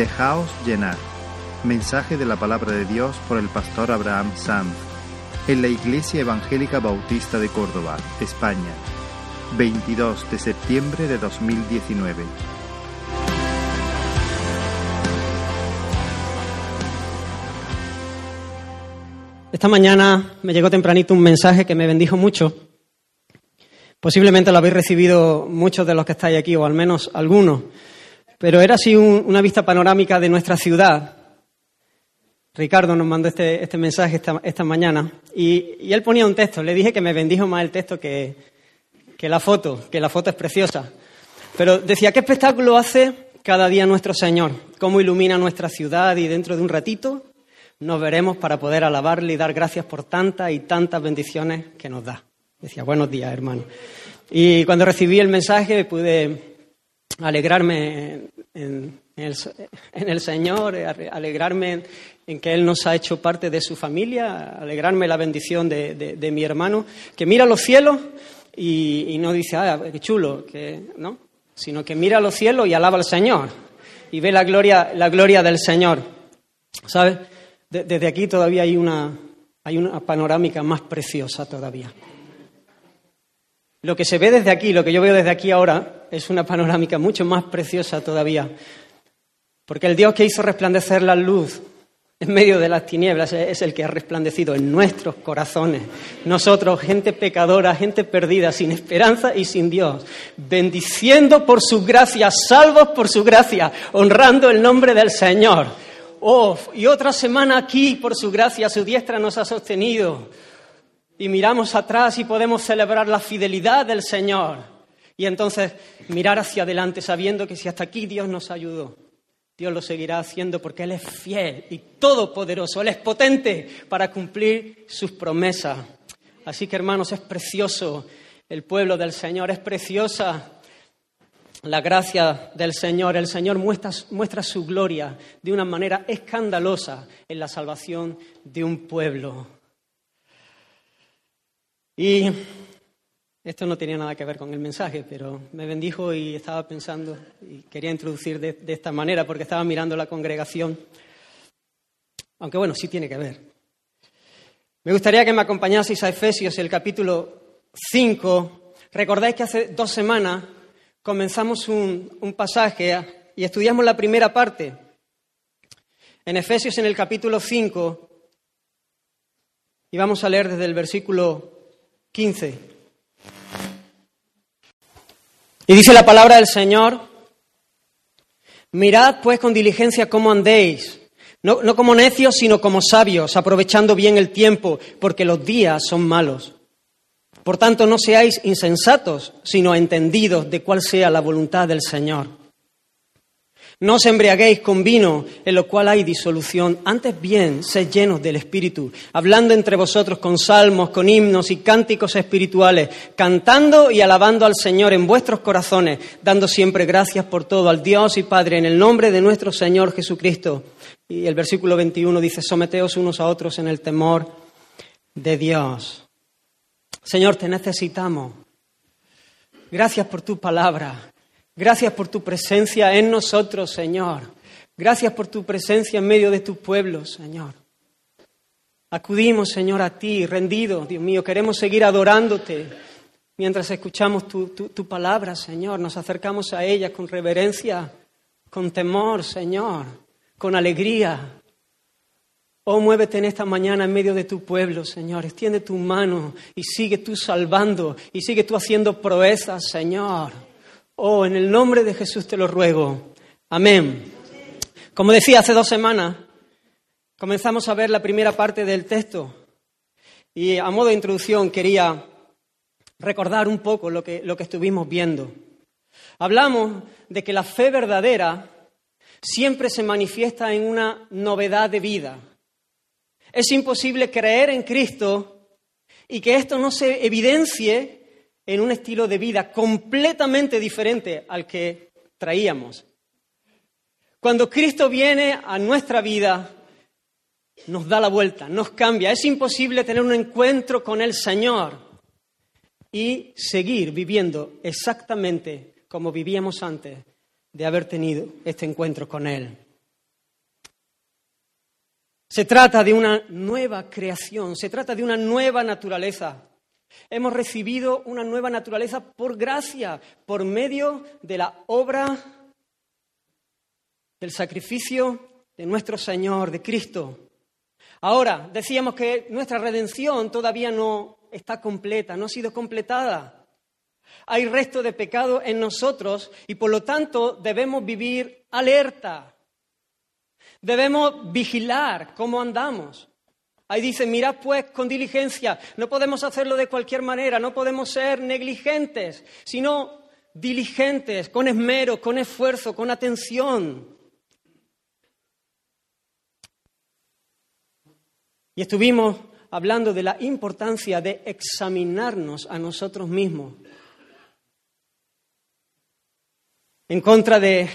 Dejaos llenar. Mensaje de la palabra de Dios por el pastor Abraham Sanz en la Iglesia Evangélica Bautista de Córdoba, España, 22 de septiembre de 2019. Esta mañana me llegó tempranito un mensaje que me bendijo mucho. Posiblemente lo habéis recibido muchos de los que estáis aquí, o al menos algunos. Pero era así una vista panorámica de nuestra ciudad. Ricardo nos mandó este, este mensaje esta, mañana y, él ponía un texto. Le dije que me bendijo más el texto que, que la foto, que la foto es preciosa. Pero decía, ¿qué espectáculo hace cada día nuestro Señor? ¿Cómo ilumina nuestra ciudad? Y dentro de un ratito nos veremos para poder alabarle y dar gracias por tantas y tantas bendiciones que nos da. Decía, buenos días, hermano. Y cuando recibí el mensaje pude alegrarme en, el, Señor, alegrarme en que Él nos ha hecho parte de su familia, alegrarme la bendición de, mi hermano, que mira los cielos y, no dice, ah, qué chulo, que, ¿no? sino que mira los cielos y alaba al Señor y ve la gloria, la gloria del Señor. ¿Sabes? desde aquí todavía hay una, hay una panorámica más preciosa todavía. Lo que se ve desde aquí, lo que yo veo desde aquí ahora, es una panorámica mucho más preciosa todavía. Porque el Dios que hizo resplandecer la luz en medio de las tinieblas es el que ha resplandecido en nuestros corazones. Nosotros, gente pecadora, gente perdida, sin esperanza y sin Dios, bendiciendo por su gracia, salvos por su gracia, honrando el nombre del Señor. Oh, y otra semana aquí, por su gracia, su diestra nos ha sostenido. Y miramos atrás y podemos celebrar la fidelidad del Señor. Y entonces mirar hacia adelante sabiendo que si hasta aquí Dios nos ayudó, Dios lo seguirá haciendo porque Él es fiel y todopoderoso. Él es potente para cumplir sus promesas. Así que hermanos, es precioso el pueblo del Señor, es preciosa la gracia del Señor. El Señor muestra, su gloria de una manera escandalosa en la salvación de un pueblo. Y esto no tenía nada que ver con el mensaje, pero me bendijo y estaba pensando y quería introducir de, esta manera porque estaba mirando la congregación. Aunque bueno, sí tiene que ver. Me gustaría que me acompañaseis a Efesios, el capítulo 5. Recordáis que hace dos semanas comenzamos un, pasaje y estudiamos la primera parte. En Efesios en el capítulo 5, y vamos a leer desde el versículo 15. Y dice la palabra del Señor, mirad pues con diligencia cómo andéis, no, no como necios, sino como sabios, aprovechando bien el tiempo, porque los días son malos. Por tanto, no seáis insensatos, sino entendidos de cuál sea la voluntad del Señor. No os embriaguéis con vino, en lo cual hay disolución. Antes bien, sed llenos del Espíritu, hablando entre vosotros con salmos, con himnos y cánticos espirituales, cantando y alabando al Señor en vuestros corazones, dando siempre gracias por todo al Dios y Padre, en el nombre de nuestro Señor Jesucristo. Y el versículo 21 dice, someteos unos a otros en el temor de Dios. Señor, te necesitamos. Gracias por tu palabra. Gracias por tu presencia en nosotros, Señor. Gracias por tu presencia en medio de tu pueblo, Señor. Acudimos, Señor, a ti, rendidos, Dios mío. Queremos seguir adorándote mientras escuchamos tu, tu, palabra, Señor. Nos acercamos a ella con reverencia, con temor, Señor, con alegría. Oh, muévete en esta mañana en medio de tu pueblo, Señor. Extiende tu mano y sigue tú salvando y sigue tú haciendo proezas, Señor. Oh, en el nombre de Jesús te lo ruego. Amén. Como decía hace dos semanas, comenzamos a ver la primera parte del texto y a modo de introducción quería recordar un poco lo que, lo que estuvimos viendo. Hablamos de que la fe verdadera siempre se manifiesta en una novedad de vida. Es imposible creer en Cristo y que esto no se evidencie en un estilo de vida completamente diferente al que traíamos. Cuando Cristo viene a nuestra vida, nos da la vuelta, nos cambia. Es imposible tener un encuentro con el Señor y seguir viviendo exactamente como vivíamos antes de haber tenido este encuentro con Él. Se trata de una nueva creación, se trata de una nueva naturaleza. Hemos recibido una nueva naturaleza por gracia, por medio de la obra del sacrificio de nuestro Señor, de Cristo. Ahora, decíamos que nuestra redención todavía no está completa, no ha sido completada. Hay resto de pecado en nosotros y por lo tanto debemos vivir alerta. Debemos vigilar cómo andamos. Ahí dice, mirad pues con diligencia, no podemos hacerlo de cualquier manera, no podemos ser negligentes, sino diligentes, con esmero, con esfuerzo, con atención. Y estuvimos hablando de la importancia de examinarnos a nosotros mismos en contra de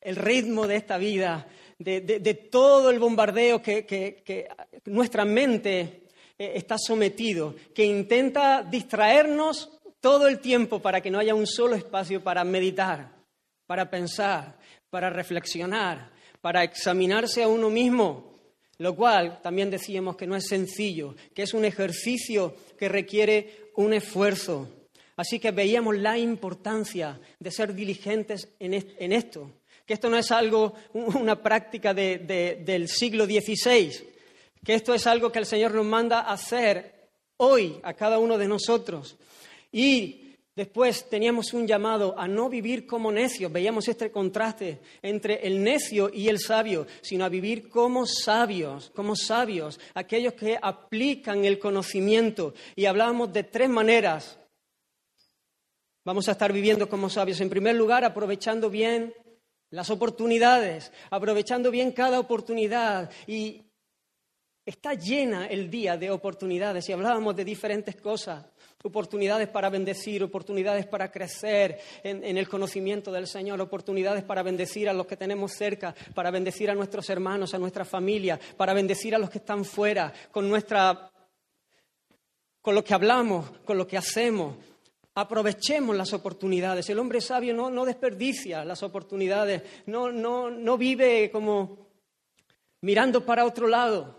el ritmo de esta vida, de, todo el bombardeo que, nuestra mente eh, está sometido, que intenta distraernos todo el tiempo para que no haya un solo espacio para meditar, para pensar, para reflexionar, para examinarse a uno mismo, lo cual también decíamos que no es sencillo, que es un ejercicio que requiere un esfuerzo. Así que veíamos la importancia de ser diligentes en esto, que esto no es algo, una práctica del siglo XVI, que esto es algo que el Señor nos manda hacer hoy a cada uno de nosotros. Y después teníamos un llamado a no vivir como necios, veíamos este contraste entre el necio y el sabio, sino a vivir como sabios, como sabios, aquellos que aplican el conocimiento. Y hablábamos de tres maneras. Vamos a estar viviendo como sabios. En primer lugar, aprovechando bien las oportunidades, aprovechando bien cada oportunidad. Y está llena el día de oportunidades y hablábamos de diferentes cosas, oportunidades para bendecir, oportunidades para crecer en, en, el conocimiento del Señor, oportunidades para bendecir a los que tenemos cerca, para bendecir a nuestros hermanos, a nuestra familia, para bendecir a los que están fuera, con nuestra con lo que hablamos, con lo que hacemos, Aprovechemos las oportunidades. El hombre sabio no, desperdicia las oportunidades, no, no vive como mirando para otro lado.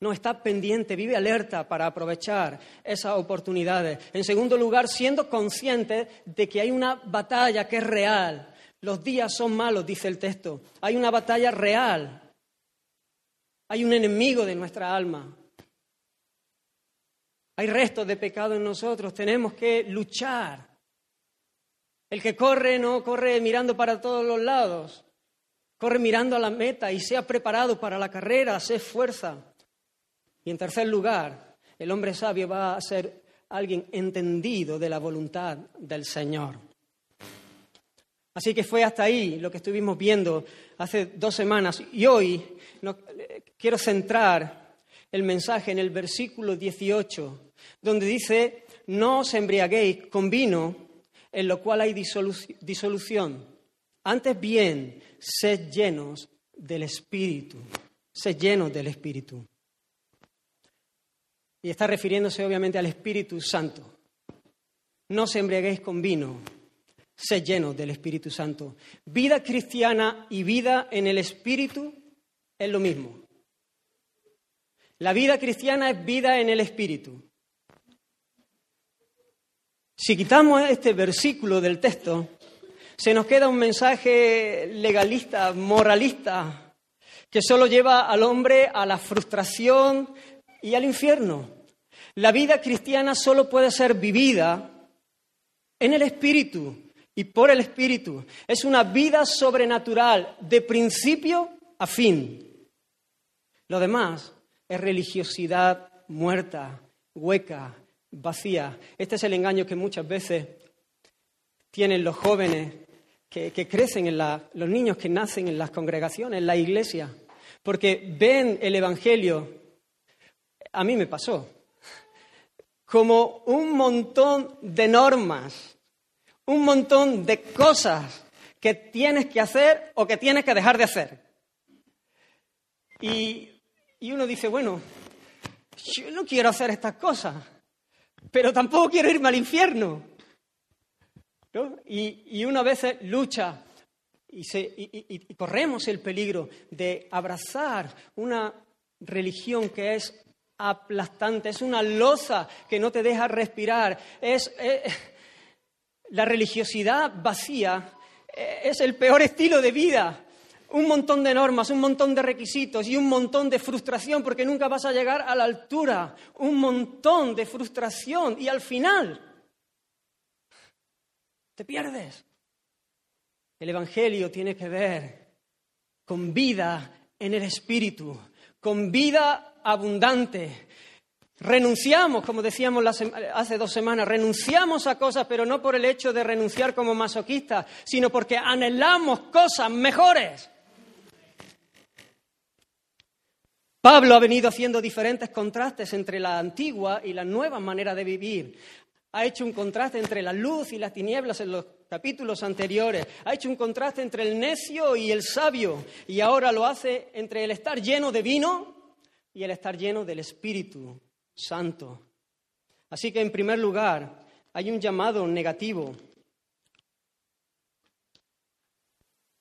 No está pendiente, vive alerta para aprovechar esas oportunidades. En segundo lugar, siendo consciente de que hay una batalla que es real. Los días son malos, dice el texto. Hay una batalla real. Hay un enemigo de nuestra alma. Hay restos de pecado en nosotros, tenemos que luchar. El que corre no corre mirando para todos los lados, corre mirando a la meta y sea preparado para la carrera, se esfuerza. Y en tercer lugar, el hombre sabio va a ser alguien entendido de la voluntad del Señor. Así que fue hasta ahí lo que estuvimos viendo hace dos semanas. Y hoy eh, quiero centrar el mensaje en el versículo 18 donde dice, no os embriaguéis con vino, en lo cual hay disolución. Antes bien, sed llenos del Espíritu, sed llenos del Espíritu. Y está refiriéndose obviamente al Espíritu Santo. No os embriaguéis con vino, sed llenos del Espíritu Santo. Vida cristiana y vida en el Espíritu es lo mismo. La vida cristiana es vida en el Espíritu. Si quitamos este versículo del texto, se nos queda un mensaje legalista, moralista, que solo lleva al hombre a la frustración y al infierno. La vida cristiana solo puede ser vivida en el Espíritu y por el Espíritu. Es una vida sobrenatural de principio a fin. Lo demás es religiosidad muerta, hueca, vacía. Este es el engaño que muchas veces tienen los jóvenes que, crecen en la, los niños que nacen en las congregaciones, en la iglesia, porque ven el Evangelio, a mí me pasó, como un montón de normas, un montón de cosas que tienes que hacer o que tienes que dejar de hacer. Y, y uno dice, bueno, yo no quiero hacer estas cosas pero tampoco quiero irme al infierno. Y, una vez lucha y, corremos el peligro de abrazar una religión que es aplastante, es una loza que no te deja respirar, es eh, la religiosidad vacía, eh, es el peor estilo de vida. Un montón de normas, un montón de requisitos y un montón de frustración porque nunca vas a llegar a la altura. Un montón de frustración y al final te pierdes. El Evangelio tiene que ver con vida en el Espíritu, con vida abundante. Renunciamos, como decíamos hace dos semanas, renunciamos a cosas, pero no por el hecho de renunciar como masoquistas, sino porque anhelamos cosas mejores. Pablo ha venido haciendo diferentes contrastes entre la antigua y la nueva manera de vivir. Ha hecho un contraste entre la luz y las tinieblas en los capítulos anteriores. Ha hecho un contraste entre el necio y el sabio. Y ahora lo hace entre el estar lleno de vino y el estar lleno del Espíritu Santo. Así que, en primer lugar, hay un llamado negativo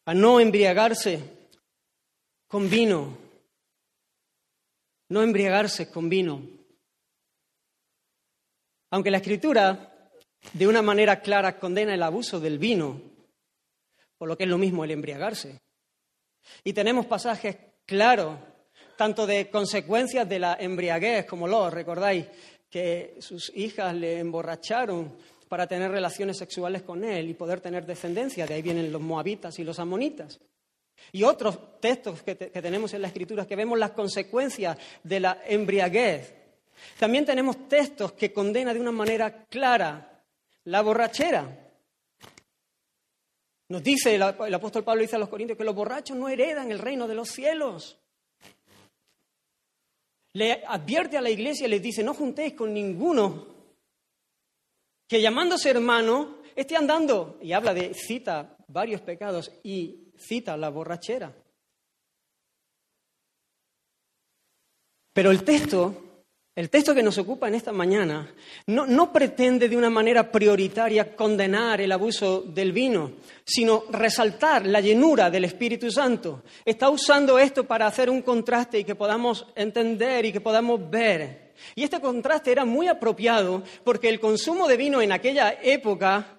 a no embriagarse con vino, no embriagarse con vino. Aunque la Escritura, de una manera clara, condena el abuso del vino, por lo que es lo mismo el embriagarse. Y tenemos pasajes claros tanto de consecuencias de la embriaguez, como lo recordáis, que sus hijas le emborracharon para tener relaciones sexuales con él y poder tener descendencia. De ahí vienen los moabitas y los amonitas. Y otros textos que, tenemos en la Escritura que vemos las consecuencias de la embriaguez. También tenemos textos que condenan de una manera clara la borrachera. Nos dice el, apóstol Pablo a los Corintios que los borrachos no heredan el reino de los cielos le advierte a la iglesia, les dice, no juntéis con ninguno que llamándose hermano esté andando, y habla de, cita varios pecados y cita la borrachera. Pero el texto el texto que nos ocupa en esta mañana no, pretende de una manera prioritaria condenar el abuso del vino, sino resaltar la llenura del Espíritu Santo. Está usando esto para hacer un contraste y que podamos entender y que podamos ver. Y este contraste era muy apropiado porque el consumo de vino en aquella época,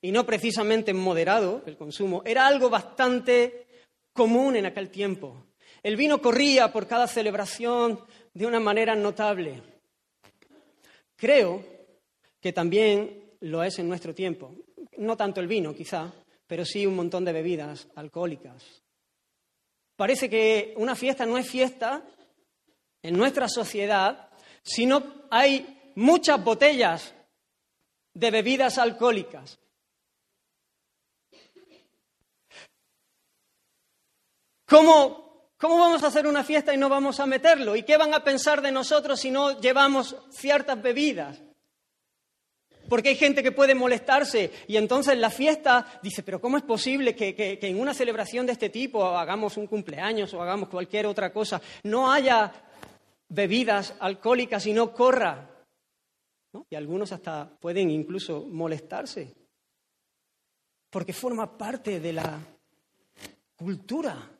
y no precisamente moderado el consumo, era algo bastante común en aquel tiempo. El vino corría por cada celebración de una manera notable. Creo que también lo es en nuestro tiempo. No tanto el vino, quizá, pero sí un montón de bebidas alcohólicas. Parece que una fiesta no es fiesta en nuestra sociedad si no hay muchas botellas de bebidas alcohólicas. ¿Cómo ¿Cómo vamos a hacer una fiesta y no vamos a meterlo? ¿Y qué van a pensar de nosotros si no llevamos ciertas bebidas? Porque hay gente que puede molestarse y entonces la fiesta dice, pero ¿cómo es posible que, en una celebración de este tipo, hagamos un cumpleaños o hagamos cualquier otra cosa, no haya bebidas alcohólicas y no corra? Y algunos hasta pueden incluso molestarse, porque forma parte de la cultura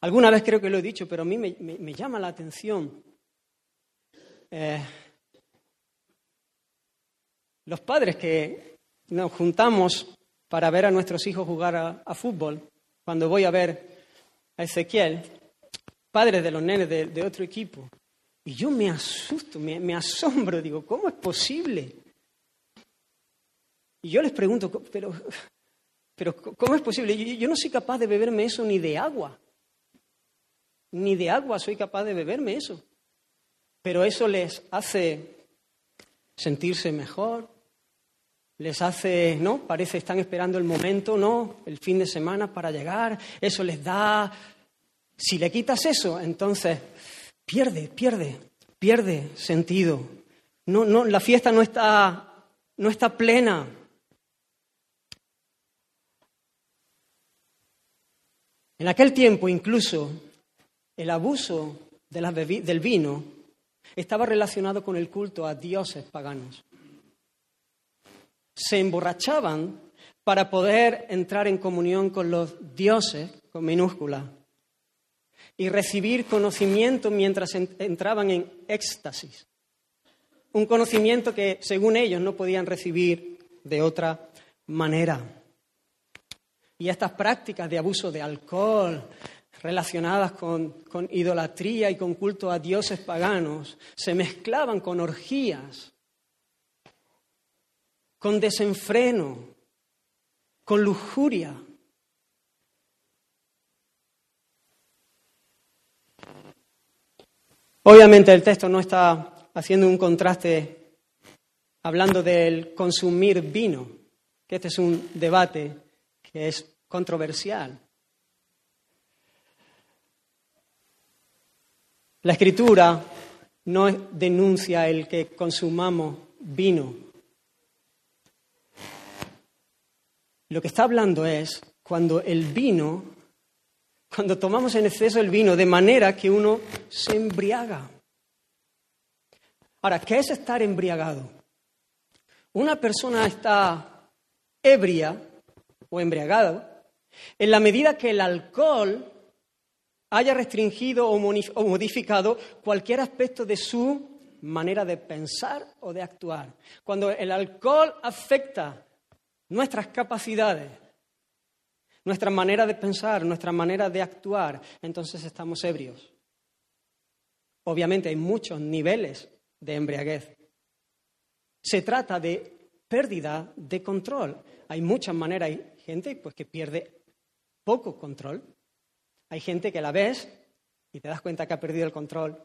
Alguna vez creo que lo he dicho, pero a mí me, llama la atención. Eh, los padres que nos juntamos para ver a nuestros hijos jugar a, fútbol, cuando voy a ver a Ezequiel, padres de los nenes de, otro equipo, y yo me asusto, me, asombro, digo, ¿cómo es posible? Y yo les pregunto, pero, pero ¿cómo es posible? yo no soy capaz de beberme eso ni de agua. Ni de agua soy capaz de beberme eso. Pero eso les hace sentirse mejor, les hace, ¿no? Parece están esperando el momento, ¿no? El fin de semana para llegar, eso les da... Si le quitas eso, entonces pierde, pierde, pierde sentido. No, no, la fiesta no está, no está plena. En aquel tiempo incluso el abuso del vino estaba relacionado con el culto a dioses paganos. Se emborrachaban para poder entrar en comunión con los dioses, con minúscula, y recibir conocimiento mientras entraban en éxtasis. Un conocimiento que, según ellos, no podían recibir de otra manera. Y estas prácticas de abuso de alcohol, relacionadas con, con, idolatría y con culto a dioses paganos, se mezclaban con orgías, con desenfreno, con lujuria. Obviamente el texto no está haciendo un contraste hablando del consumir vino, que este es un debate que es controversial. La escritura no denuncia el que consumamos vino. Lo que está hablando es cuando el vino, cuando tomamos en exceso el vino de manera que uno se embriaga. Ahora, ¿qué es estar embriagado? Una persona está ebria o embriagada en la medida que el alcohol haya restringido o modificado cualquier aspecto de su manera de pensar o de actuar. Cuando el alcohol afecta nuestras capacidades, nuestra manera de pensar, nuestra manera de actuar, entonces estamos ebrios. Obviamente hay muchos niveles de embriaguez. Se trata de pérdida de control. Hay muchas maneras, hay gente pues, que pierde poco control hay gente que la ves y te das cuenta que ha perdido el control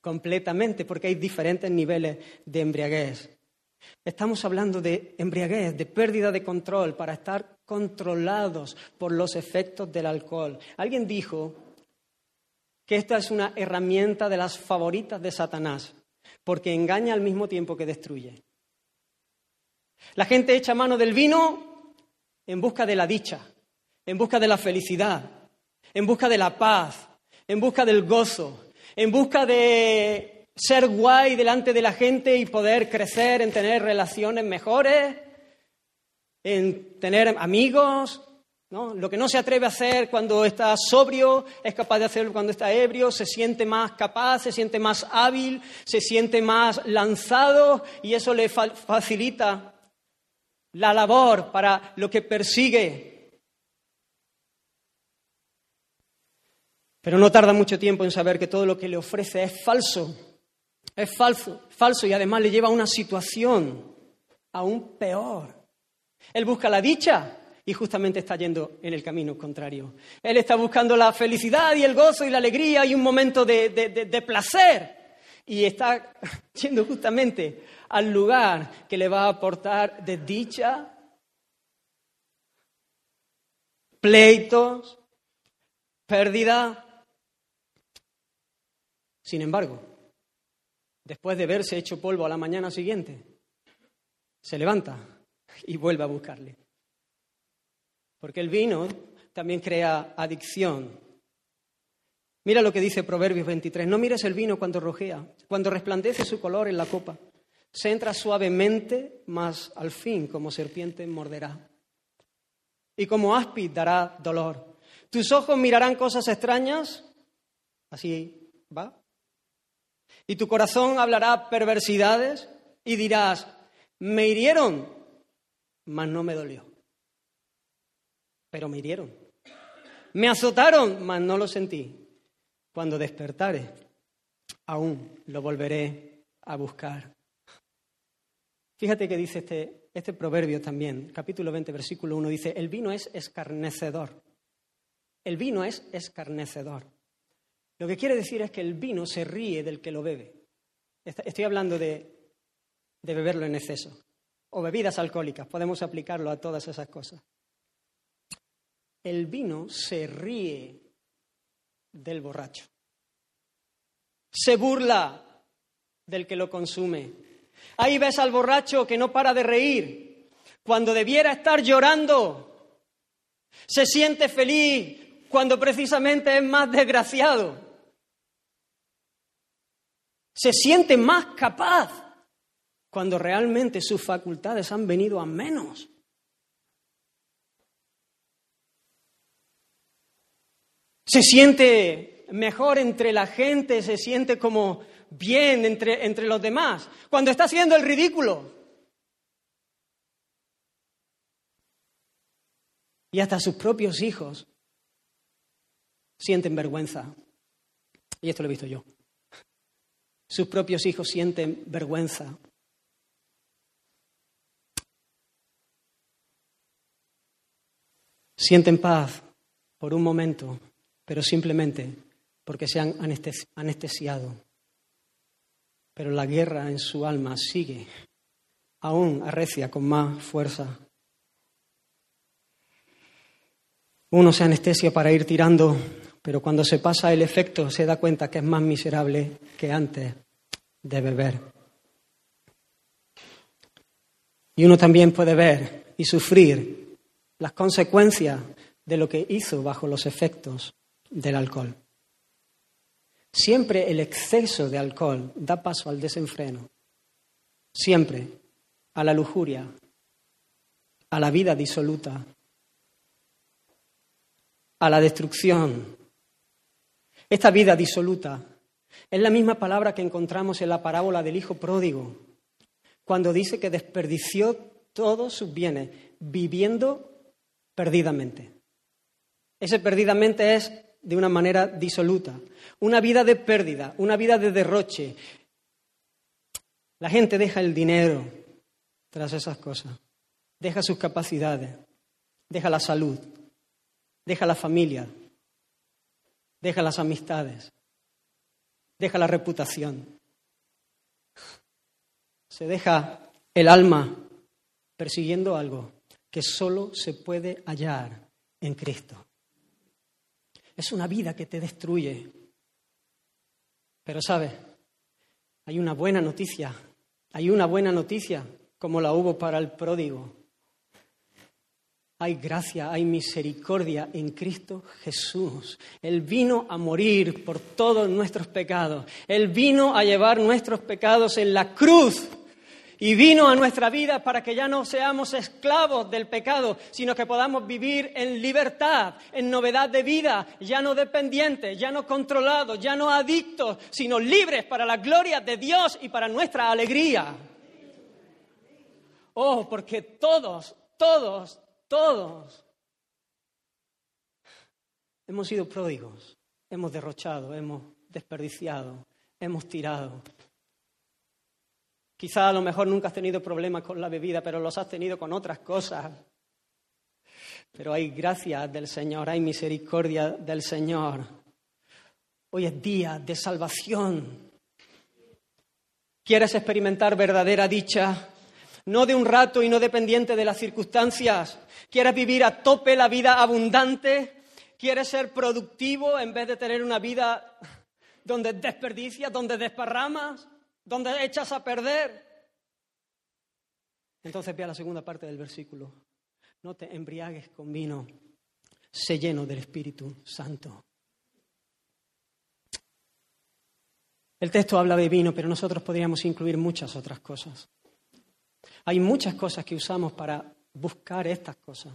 completamente porque hay diferentes niveles de embriaguez. Estamos hablando de embriaguez, de pérdida de control para estar controlados por los efectos del alcohol. Alguien dijo que esta es una herramienta de las favoritas de Satanás porque engaña al mismo tiempo que destruye. La gente echa mano del vino en busca de la dicha, en busca de la felicidad, en busca de la paz, en busca del gozo, en busca de ser guay delante de la gente y poder crecer en tener relaciones mejores, en tener amigos. ¿no? Lo que no se atreve a hacer cuando está sobrio es capaz de hacerlo cuando está ebrio, se siente más capaz, se siente más hábil, se siente más lanzado y eso le facilita la labor para lo que persigue Pero no tarda mucho tiempo en saber que todo lo que le ofrece es falso. Es falso, falso y además le lleva a una situación aún peor. Él busca la dicha y justamente está yendo en el camino contrario. Él está buscando la felicidad y el gozo y la alegría y un momento de, de placer y está yendo justamente al lugar que le va a aportar de dicha, pleitos, pérdida, sin embargo, después de verse hecho polvo a la mañana siguiente, se levanta y vuelve a buscarle. Porque el vino también crea adicción. Mira lo que dice Proverbios 23. No mires el vino cuando rojea, cuando resplandece su color en la copa. Se entra suavemente, mas al fin como serpiente morderá. Y como áspid dará dolor. Tus ojos mirarán cosas extrañas. Así va. Y tu corazón hablará perversidades y dirás, me hirieron, mas no me dolió. Pero me hirieron. Me azotaron, mas no lo sentí. Cuando despertare, aún lo volveré a buscar. Fíjate que dice este, este proverbio también, capítulo 20, versículo 1, dice, el vino es escarnecedor. El vino es escarnecedor. Lo que quiere decir es que el vino se ríe del que lo bebe. Estoy hablando de, beberlo en exceso. O bebidas alcohólicas, podemos aplicarlo a todas esas cosas. El vino se ríe del borracho. Se burla del que lo consume. Ahí ves al borracho que no para de reír cuando debiera estar llorando. Se siente feliz cuando precisamente es más desgraciado se siente más capaz cuando realmente sus facultades han venido a menos. Se siente mejor entre la gente, se siente como bien entre, entre los demás, cuando está haciendo el ridículo. Y hasta sus propios hijos sienten vergüenza. Y esto lo he visto yo. Sus propios hijos sienten vergüenza. Sienten paz por un momento, pero simplemente porque se han anestesiado. Pero la guerra en su alma sigue, aún arrecia con más fuerza. Uno se anestesia para ir tirando, pero cuando se pasa el efecto se da cuenta que es más miserable que antes de beber. Y uno también puede ver y sufrir las consecuencias de lo que hizo bajo los efectos del alcohol. Siempre el exceso de alcohol da paso al desenfreno. Siempre a la lujuria, a la vida disoluta, a la destrucción. Esta vida disoluta es la misma palabra que encontramos en la parábola del Hijo Pródigo, cuando dice que desperdició todos sus bienes viviendo perdidamente. Ese perdidamente es de una manera disoluta, una vida de pérdida, una vida de derroche. La gente deja el dinero tras esas cosas, deja sus capacidades, deja la salud, deja la familia, deja las amistades, deja la reputación, se deja el alma persiguiendo algo que solo se puede hallar en Cristo. Es una vida que te destruye. Pero sabes, hay una buena noticia, hay una buena noticia como la hubo para el pródigo. Hay gracia, hay misericordia en Cristo Jesús. Él vino a morir por todos nuestros pecados. Él vino a llevar nuestros pecados en la cruz y vino a nuestra vida para que ya no seamos esclavos del pecado, sino que podamos vivir en libertad, en novedad de vida, ya no dependientes, ya no controlados, ya no adictos, sino libres para la gloria de Dios y para nuestra alegría. Oh, porque todos, todos, todos hemos sido pródigos, hemos derrochado, hemos desperdiciado, hemos tirado. Quizá a lo mejor nunca has tenido problemas con la bebida, pero los has tenido con otras cosas. Pero hay gracia del Señor, hay misericordia del Señor. Hoy es día de salvación. ¿Quieres experimentar verdadera dicha? No de un rato y no dependiente de las circunstancias. ¿Quieres vivir a tope la vida abundante? ¿Quieres ser productivo en vez de tener una vida donde desperdicias, donde desparramas? donde echas a perder. Entonces ve a la segunda parte del versículo. No te embriagues con vino, sé lleno del Espíritu Santo. El texto habla de vino, pero nosotros podríamos incluir muchas otras cosas. Hay muchas cosas que usamos para buscar estas cosas,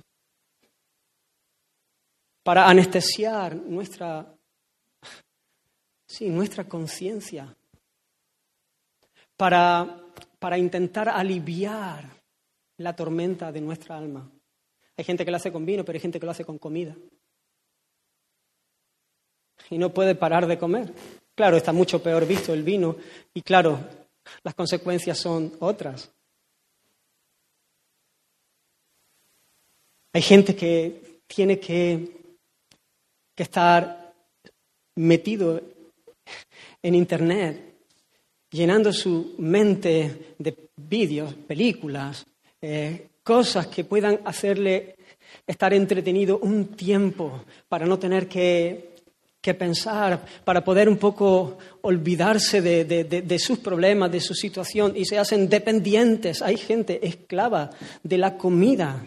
para anestesiar nuestra, sí, nuestra conciencia, para, para intentar aliviar la tormenta de nuestra alma. Hay gente que lo hace con vino, pero hay gente que lo hace con comida. Y no puede parar de comer. Claro, está mucho peor visto el vino y claro, las consecuencias son otras. Hay gente que tiene que, estar metido en Internet llenando su mente de vídeos, películas, eh, cosas que puedan hacerle estar entretenido un tiempo para no tener que, pensar, para poder un poco olvidarse de, sus problemas, de su situación y se hacen dependientes. Hay gente esclava de la comida.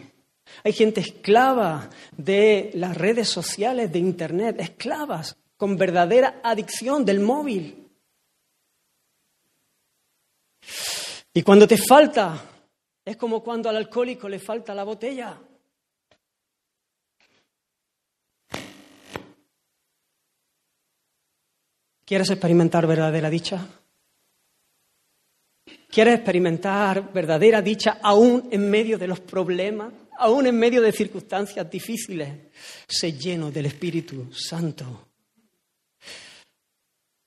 Hay gente esclava de las redes sociales, de Internet, esclavas con verdadera adicción del móvil. Y cuando te falta, es como cuando al alcohólico le falta la botella. ¿Quieres experimentar verdadera dicha? ¿Quieres experimentar verdadera dicha aún en medio de los problemas, aún en medio de circunstancias difíciles? Sé lleno del Espíritu Santo.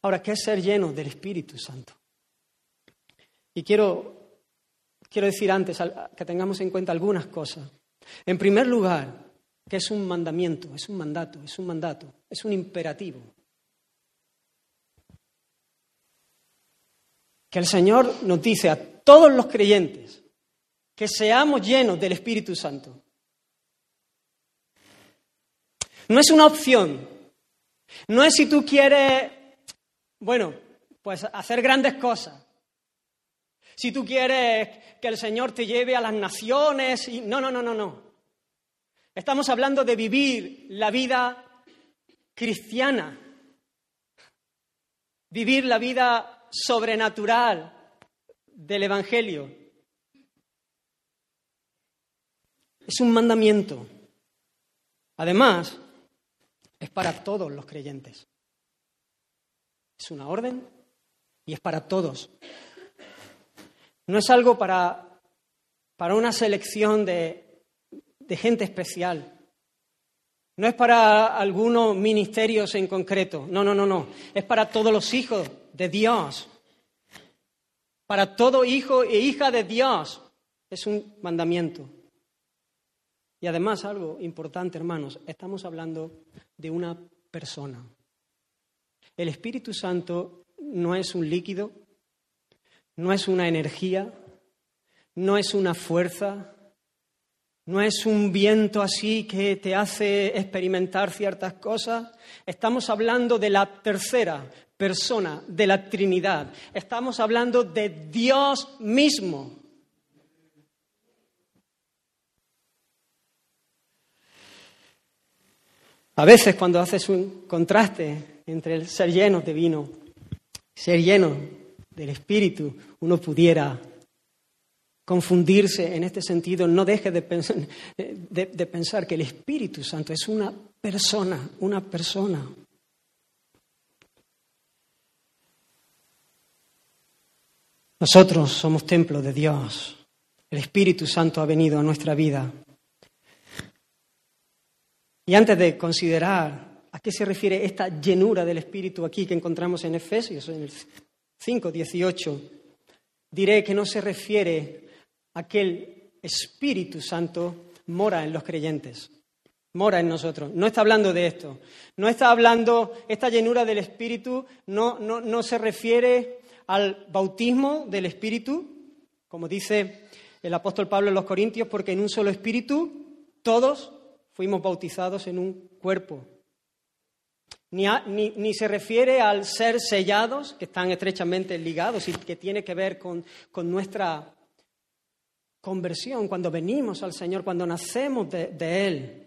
Ahora, ¿qué es ser lleno del Espíritu Santo? Y quiero, quiero decir antes que tengamos en cuenta algunas cosas. En primer lugar, que es un mandamiento, es un mandato, es un mandato, es un imperativo. Que el Señor nos dice a todos los creyentes que seamos llenos del Espíritu Santo. No es una opción. No es si tú quieres, bueno, pues hacer grandes cosas. Si tú quieres que el Señor te lleve a las naciones y no, no, no, no, no. Estamos hablando de vivir la vida cristiana. Vivir la vida sobrenatural del Evangelio. Es un mandamiento. Además, es para todos los creyentes. Es una orden y es para todos. No es algo para, para una selección de, de gente especial. No es para algunos ministerios en concreto. No, no, no, no. Es para todos los hijos de Dios. Para todo hijo e hija de Dios. Es un mandamiento. Y además, algo importante, hermanos, estamos hablando de una persona. El Espíritu Santo no es un líquido, no es una energía, no es una fuerza, no es un viento así que te hace experimentar ciertas cosas. Estamos hablando de la tercera persona de la Trinidad. Estamos hablando de Dios mismo. A veces cuando haces un contraste entre el ser lleno de vino, ser lleno del Espíritu, uno pudiera confundirse en este sentido. No deje de pensar, de, pensar que el Espíritu Santo es una persona, una persona. Nosotros somos templo de Dios. El Espíritu Santo ha venido a nuestra vida. Y antes de considerar a qué se refiere esta llenura del Espíritu aquí que encontramos en Efesios, en el 5, 18, diré que no se refiere a que el Espíritu Santo mora en los creyentes, mora en nosotros. No está hablando de esto. No está hablando, esta llenura del Espíritu no, no, no se refiere al bautismo del Espíritu, como dice el apóstol Pablo en los Corintios, porque en un solo Espíritu todos fuimos bautizados en un cuerpo ni, se refiere al ser sellados, que están estrechamente ligados y que tiene que ver con, con nuestra conversión, cuando venimos al Señor, cuando nacemos de, de, Él.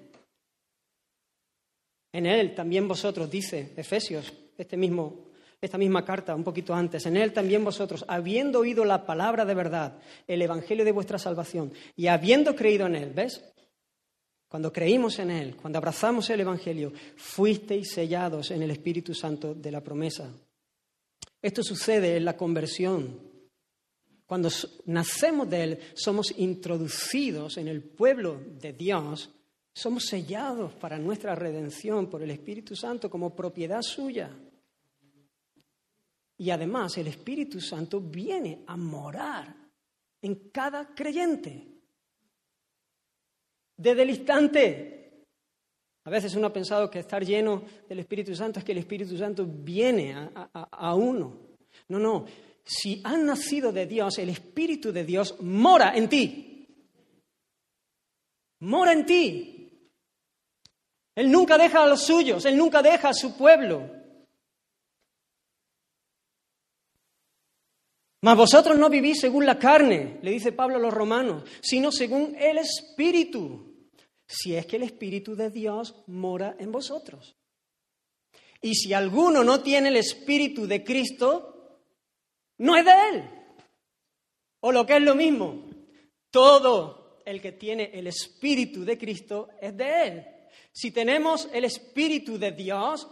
En Él también vosotros, dice Efesios, este mismo, esta misma carta, un poquito antes, en Él también vosotros, habiendo oído la palabra de verdad, el Evangelio de vuestra salvación, y habiendo creído en Él, ¿ves? Cuando creímos en Él, cuando abrazamos el Evangelio, fuisteis sellados en el Espíritu Santo de la promesa. Esto sucede en la conversión. Cuando nacemos de Él, somos introducidos en el pueblo de Dios, somos sellados para nuestra redención por el Espíritu Santo como propiedad suya. Y además el Espíritu Santo viene a morar en cada creyente desde el instante. A veces uno ha pensado que estar lleno del Espíritu Santo es que el Espíritu Santo viene a, uno. No, no. Si has nacido de Dios, el Espíritu de Dios mora en ti. Mora en ti. Él nunca deja a los suyos, Él nunca deja a su pueblo. Mas vosotros no vivís según la carne, le dice Pablo a los romanos, sino según el Espíritu, si es que el Espíritu de Dios mora en vosotros. Y si alguno no tiene el Espíritu de Cristo, no es de Él. O lo que es lo mismo, todo el que tiene el Espíritu de Cristo es de Él. Si tenemos el Espíritu de Dios,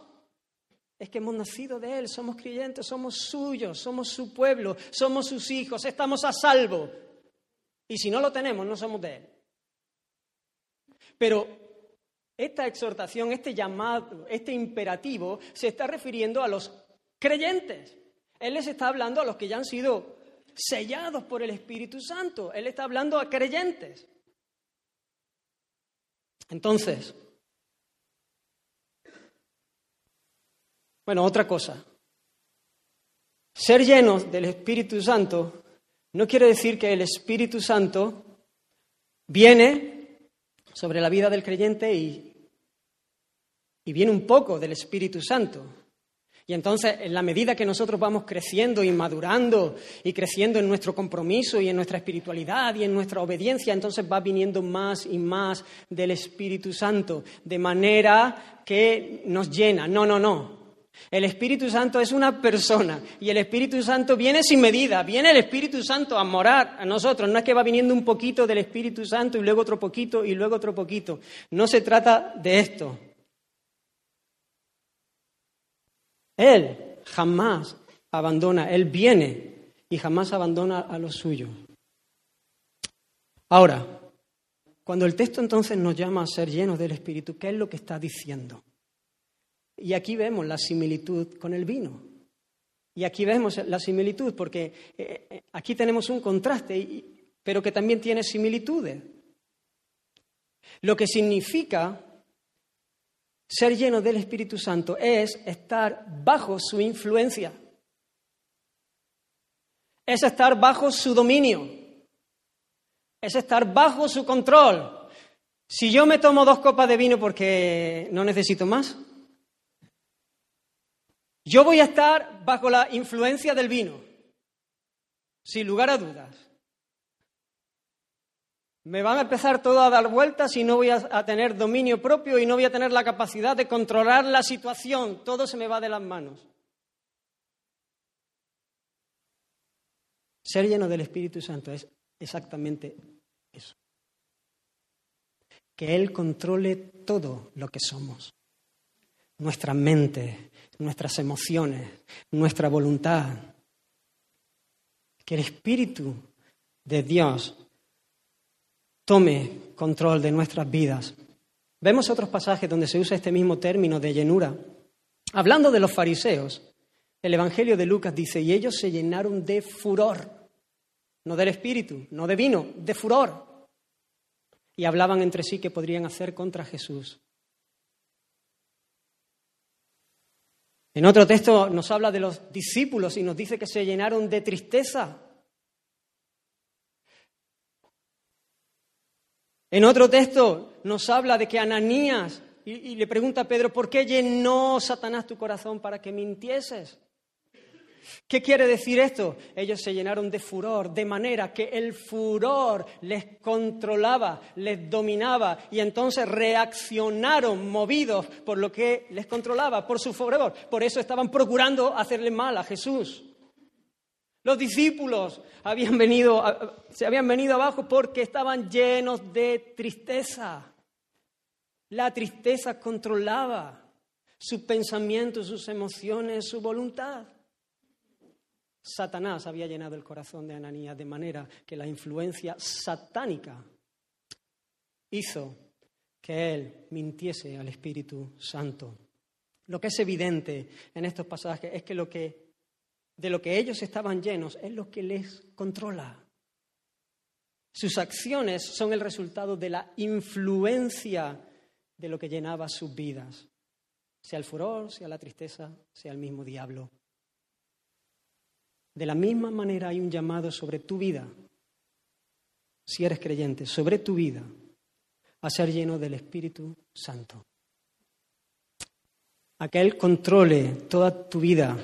Es que hemos nacido de Él, somos creyentes, somos suyos, somos su pueblo, somos sus hijos, estamos a salvo. Y si no lo tenemos, no somos de Él. Pero esta exhortación, este llamado, este imperativo se está refiriendo a los creyentes. Él les está hablando a los que ya han sido sellados por el Espíritu Santo. Él está hablando a creyentes. Entonces, bueno, otra cosa. Ser llenos del Espíritu Santo no quiere decir que el Espíritu Santo viene sobre la vida del creyente y, y viene un poco del Espíritu Santo. Y entonces, en la medida que nosotros vamos creciendo y madurando y creciendo en nuestro compromiso y en nuestra espiritualidad y en nuestra obediencia, entonces va viniendo más y más del Espíritu Santo, de manera que nos llena. No, no, no. El Espíritu Santo es una persona y el Espíritu Santo viene sin medida, viene el Espíritu Santo a morar a nosotros, no es que va viniendo un poquito del Espíritu Santo y luego otro poquito y luego otro poquito. No se trata de esto. Él jamás abandona, Él viene y jamás abandona a los suyos. Ahora, cuando el texto entonces nos llama a ser llenos del Espíritu, ¿qué es lo que está diciendo? Y aquí vemos la similitud con el vino. Y aquí vemos la similitud, porque eh, eh, aquí tenemos un contraste, pero que también tiene similitudes. Lo que significa ser lleno del Espíritu Santo es estar bajo su influencia. Es estar bajo su dominio. Es estar bajo su control. Si yo me tomo dos copas de vino porque no necesito más, yo voy a estar bajo la influencia del vino, sin lugar a dudas. Me van a empezar todo a dar vueltas y no voy a, tener dominio propio y no voy a tener la capacidad de controlar la situación. Todo se me va de las manos. Ser lleno del Espíritu Santo es exactamente eso. Que Él controle todo lo que somos. Nuestra mente, nuestras emociones, nuestra voluntad. Que el Espíritu de Dios tome control de nuestras vidas. Vemos otros pasajes donde se usa este mismo término de llenura. Hablando de los fariseos, el Evangelio de Lucas dice, y ellos se llenaron de furor, no del espíritu, no de vino, de furor. Y hablaban entre sí que podrían hacer contra Jesús. En otro texto nos habla de los discípulos y nos dice que se llenaron de tristeza. En otro texto nos habla de que Ananías, y, le pregunta a Pedro, ¿por qué llenó Satanás tu corazón para que mintieses? ¿Qué quiere decir esto? Ellos se llenaron de furor, de manera que el furor les controlaba, les dominaba y entonces reaccionaron movidos por lo que les controlaba, por su furor. Por eso estaban procurando hacerle mal a Jesús. Los discípulos habían venido, se habían venido abajo porque estaban llenos de tristeza. La tristeza controlaba su pensamiento, sus emociones, su voluntad. Satanás había llenado el corazón de Ananías de manera que la influencia satánica hizo que él mintiese al Espíritu Santo. Lo que es evidente en estos pasajes es que lo que de lo que ellos estaban llenos es lo que les controla. Sus acciones son el resultado de la influencia de lo que llenaba sus vidas, sea el furor, sea la tristeza, sea el mismo diablo. De la misma manera hay un llamado sobre tu vida, si eres creyente, sobre tu vida, a ser lleno del Espíritu Santo. A que Él controle toda tu vida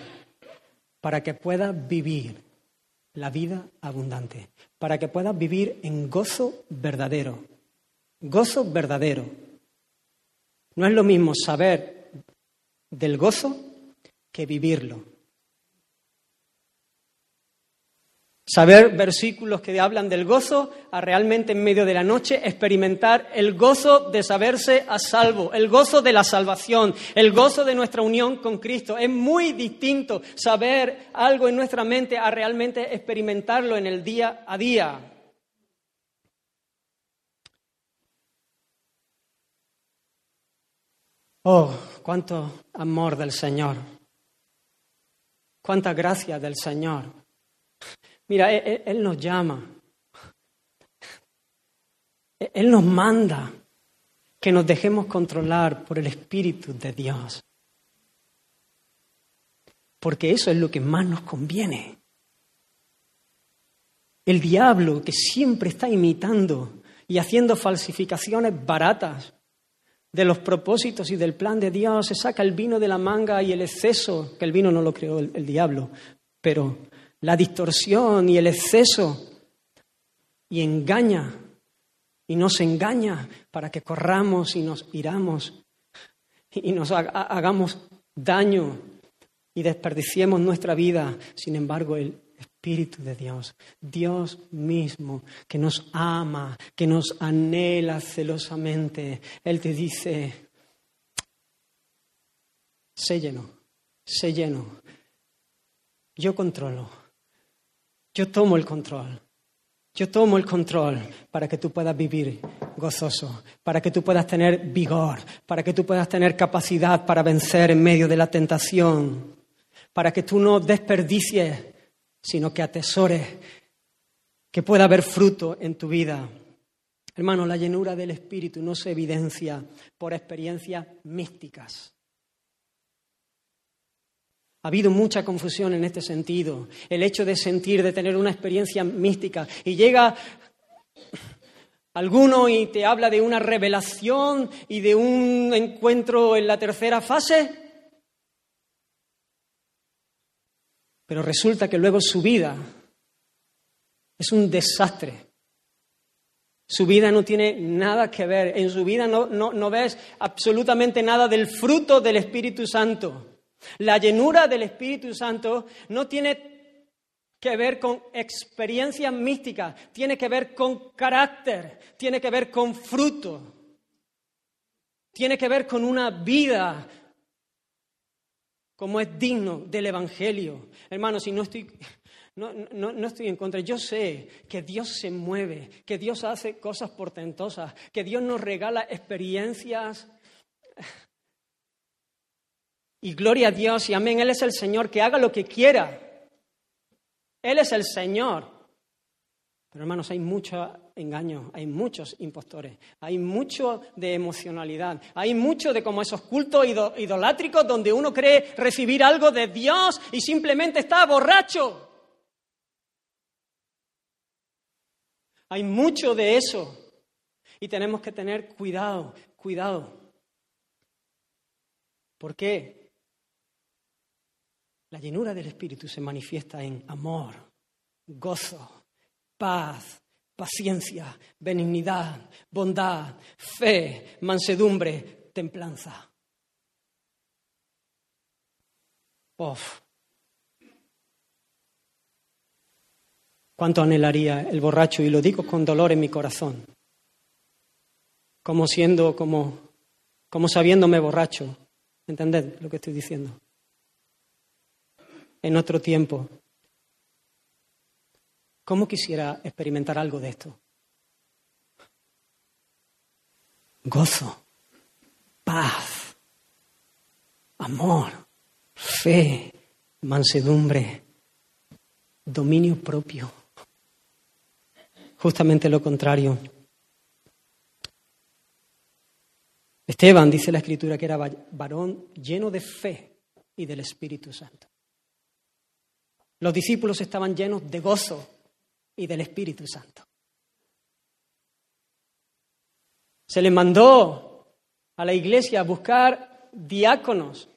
para que puedas vivir la vida abundante, para que puedas vivir en gozo verdadero. Gozo verdadero. No es lo mismo saber del gozo que vivirlo. Saber versículos que hablan del gozo a realmente en medio de la noche experimentar el gozo de saberse a salvo, el gozo de la salvación, el gozo de nuestra unión con Cristo. Es muy distinto saber algo en nuestra mente a realmente experimentarlo en el día a día. Oh, cuánto amor del Señor, cuánta gracia del Señor. Mira, él, nos llama, Él nos manda que nos dejemos controlar por el Espíritu de Dios. Porque eso es lo que más nos conviene. El diablo que siempre está imitando y haciendo falsificaciones baratas de los propósitos y del plan de Dios, se saca el vino de la manga y el exceso, que el vino no lo creó el diablo, pero la distorsión y el exceso y engaña y nos engaña para que corramos y nos iramos y nos hagamos daño y desperdiciemos nuestra vida. Sin embargo, el Espíritu de Dios, Dios mismo, que nos ama, que nos anhela celosamente, Él te dice, sé lleno, sé lleno, yo controlo, yo tomo el control. Yo tomo el control para que tú puedas vivir gozoso, para que tú puedas tener vigor, para que tú puedas tener capacidad para vencer en medio de la tentación, para que tú no desperdicies, sino que atesores, que pueda haber fruto en tu vida. Hermano, la llenura del Espíritu no se evidencia por experiencias místicas. Ha habido mucha confusión en este sentido. El hecho de sentir, de tener una experiencia mística. Y llega alguno y te habla de una revelación y de un encuentro en la tercera fase. Pero resulta que luego su vida es un desastre. Su vida no tiene nada que ver. En su vida no, ves absolutamente nada del fruto del Espíritu Santo. La llenura del Espíritu Santo no tiene que ver con experiencias místicas, tiene que ver con carácter, tiene que ver con fruto, tiene que ver con una vida como es digno del Evangelio. Hermanos, si no estoy, no, no, estoy en contra, yo sé que Dios se mueve, que Dios hace cosas portentosas, que Dios nos regala experiencias y gloria a Dios y amén. Él es el Señor, que haga lo que quiera. Él es el Señor. Pero hermanos, hay mucho engaño, hay muchos impostores, hay mucho de emocionalidad, hay mucho de como esos cultos idolátricos donde uno cree recibir algo de Dios y simplemente está borracho. Hay mucho de eso y tenemos que tener cuidado, cuidado. ¿Por qué? La llenura del Espíritu se manifiesta en amor, gozo, paz, paciencia, benignidad, bondad, fe, mansedumbre, templanza. Uf. ¿Cuánto anhelaría el borracho? Y lo digo con dolor en mi corazón. Como siendo, como, como sabiéndome borracho. ¿Entended lo que estoy diciendo? En otro tiempo. ¿Cómo quisiera experimentar algo de esto? Gozo, paz, amor, fe, mansedumbre, dominio propio. Justamente lo contrario. Esteban, dice la escritura, que era varón lleno de fe y del Espíritu Santo. Los discípulos estaban llenos de gozo y del Espíritu Santo. Se les mandó a la iglesia a buscar diáconos,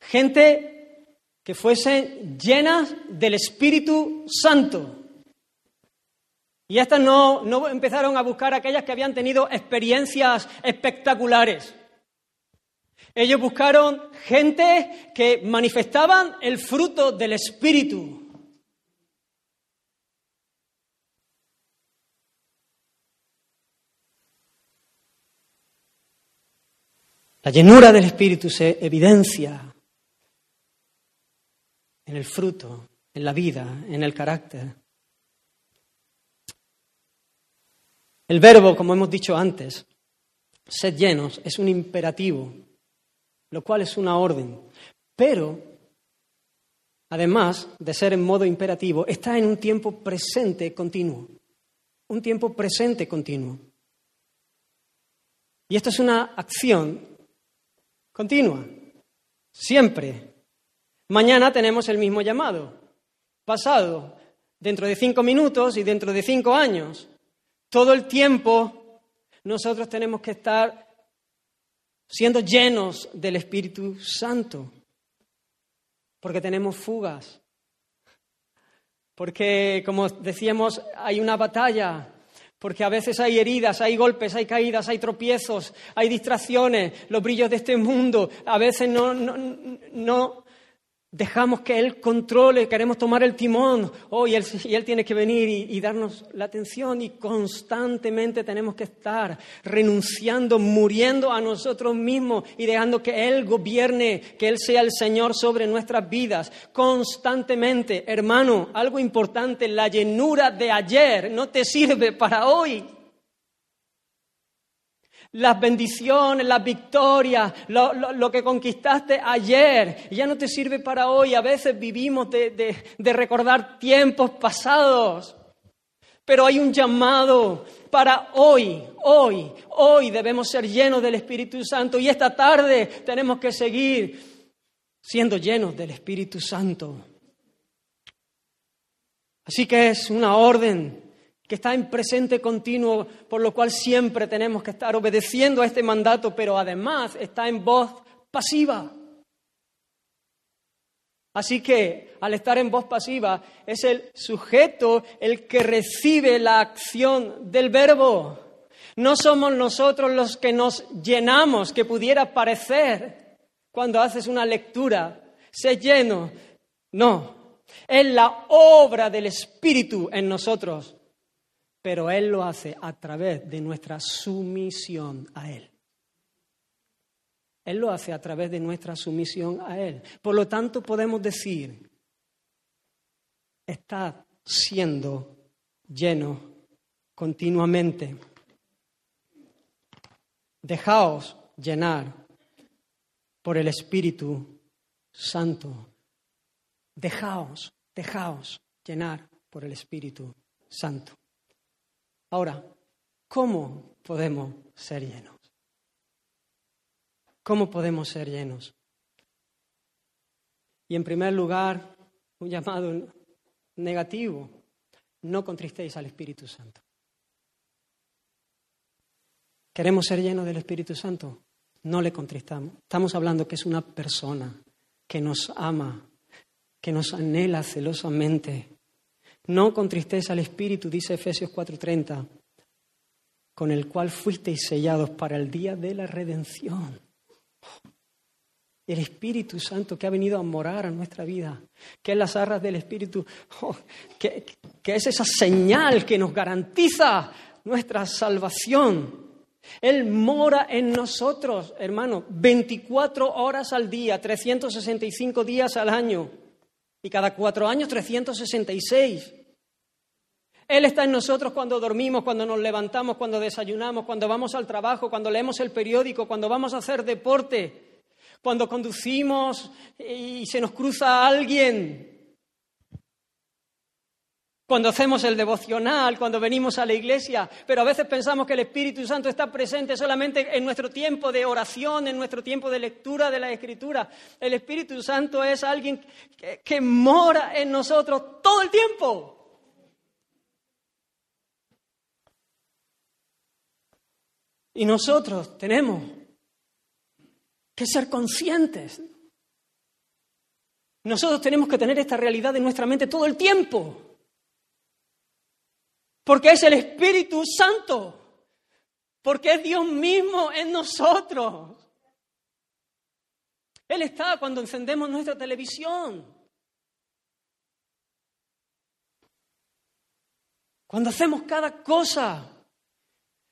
gente que fuesen llenas del Espíritu Santo. Y estas no, no empezaron a buscar aquellas que habían tenido experiencias espectaculares. Ellos buscaron gente que manifestaban el fruto del Espíritu. La llenura del Espíritu se evidencia en el fruto, en la vida, en el carácter. El verbo, como hemos dicho antes, sed llenos, es un imperativo lo cual es una orden. Pero, además de ser en modo imperativo, está en un tiempo presente continuo. Un tiempo presente continuo. Y esto es una acción continua, siempre. Mañana tenemos el mismo llamado, pasado, dentro de cinco minutos y dentro de cinco años. Todo el tiempo nosotros tenemos que estar siendo llenos del Espíritu Santo, porque tenemos fugas, porque, como decíamos, hay una batalla porque a veces hay heridas, hay golpes, hay caídas, hay tropiezos, hay distracciones, los brillos de este mundo. A veces no, no, no dejamos que Él controle, queremos tomar el timón, oh, y, él, tiene que venir y, darnos la atención y constantemente tenemos que estar renunciando, muriendo a nosotros mismos y dejando que Él gobierne, que Él sea el Señor sobre nuestras vidas, constantemente. Hermano, algo importante, la llenura de ayer no te sirve para hoy las bendiciones, las victorias, lo, que conquistaste ayer, ya no te sirve para hoy. A veces vivimos de, de recordar tiempos pasados, pero hay un llamado para hoy, hoy, hoy debemos ser llenos del Espíritu Santo y esta tarde tenemos que seguir siendo llenos del Espíritu Santo. Así que es una orden que está en presente continuo, por lo cual siempre tenemos que estar obedeciendo a este mandato, pero además está en voz pasiva. Así que al estar en voz pasiva es el sujeto el que recibe la acción del verbo. No somos nosotros los que nos llenamos, que pudiera parecer cuando haces una lectura, se lleno. No, es la obra del Espíritu en nosotros pero Él lo hace a través de nuestra sumisión a Él. Él lo hace a través de nuestra sumisión a Él. Por lo tanto, podemos decir, está siendo lleno continuamente. Dejaos llenar por el Espíritu Santo. Dejaos, dejaos llenar por el Espíritu Santo. Ahora, ¿cómo podemos ser llenos? ¿Cómo podemos ser llenos? Y en primer lugar, un llamado negativo, no contristéis al Espíritu Santo. ¿Queremos ser llenos del Espíritu Santo? No le contristamos. Estamos hablando que es una persona que nos ama, que nos anhela celosamente, no con tristeza al Espíritu, dice Efesios 4:30, con el cual fuisteis sellados para el día de la redención. El Espíritu Santo que ha venido a morar a nuestra vida, que es las arras del Espíritu, oh, que, que es esa señal que nos garantiza nuestra salvación. Él mora en nosotros, hermano, 24 horas al día, 365 días al año y cada cuatro años 366. Él está en nosotros cuando dormimos, cuando nos levantamos, cuando desayunamos, cuando vamos al trabajo, cuando leemos el periódico, cuando vamos a hacer deporte, cuando conducimos y se nos cruza alguien, cuando hacemos el devocional, cuando venimos a la iglesia, pero a veces pensamos que el Espíritu Santo está presente solamente en nuestro tiempo de oración, en nuestro tiempo de lectura de la Escritura. El Espíritu Santo es alguien que, mora en nosotros todo el tiempo. Y nosotros tenemos que ser conscientes. Nosotros tenemos que tener esta realidad en nuestra mente todo el tiempo. Porque es el Espíritu Santo. Porque es Dios mismo en nosotros. Él está cuando encendemos nuestra televisión. Cuando hacemos cada cosa.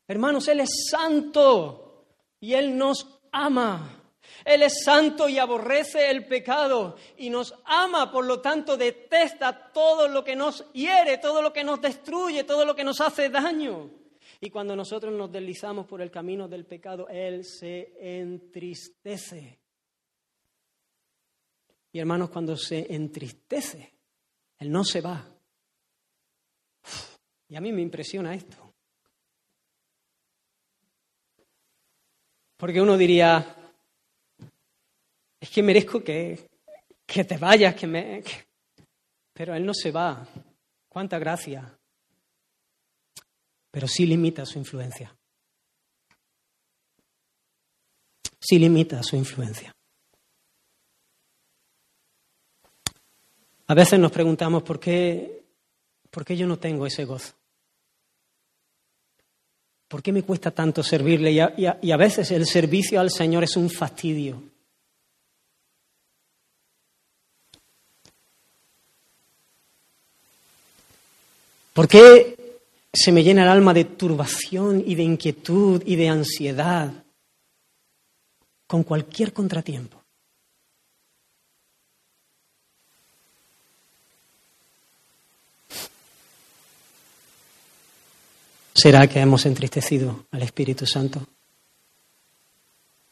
Hermanos, Él es santo y Él nos ama. Él es santo y aborrece el pecado y nos ama, por lo tanto detesta todo lo que nos hiere, todo lo que nos destruye, todo lo que nos hace daño. Y cuando nosotros nos deslizamos por el camino del pecado, Él se entristece. Y hermanos, cuando se entristece, Él no se va. Y a mí me impresiona esto. Porque uno diría, es que merezco que, que te vayas, que me... Pero Él no se va. Cuánta gracia. Pero sí limita su influencia. Sí limita su influencia. A veces nos preguntamos por qué, por qué yo no tengo ese gozo. ¿Por qué me cuesta tanto servirle? Y a, y a, veces el servicio al Señor es un fastidio. ¿Por qué se me llena el alma de turbación y de inquietud y de ansiedad con cualquier contratiempo? ¿Será que hemos entristecido al Espíritu Santo?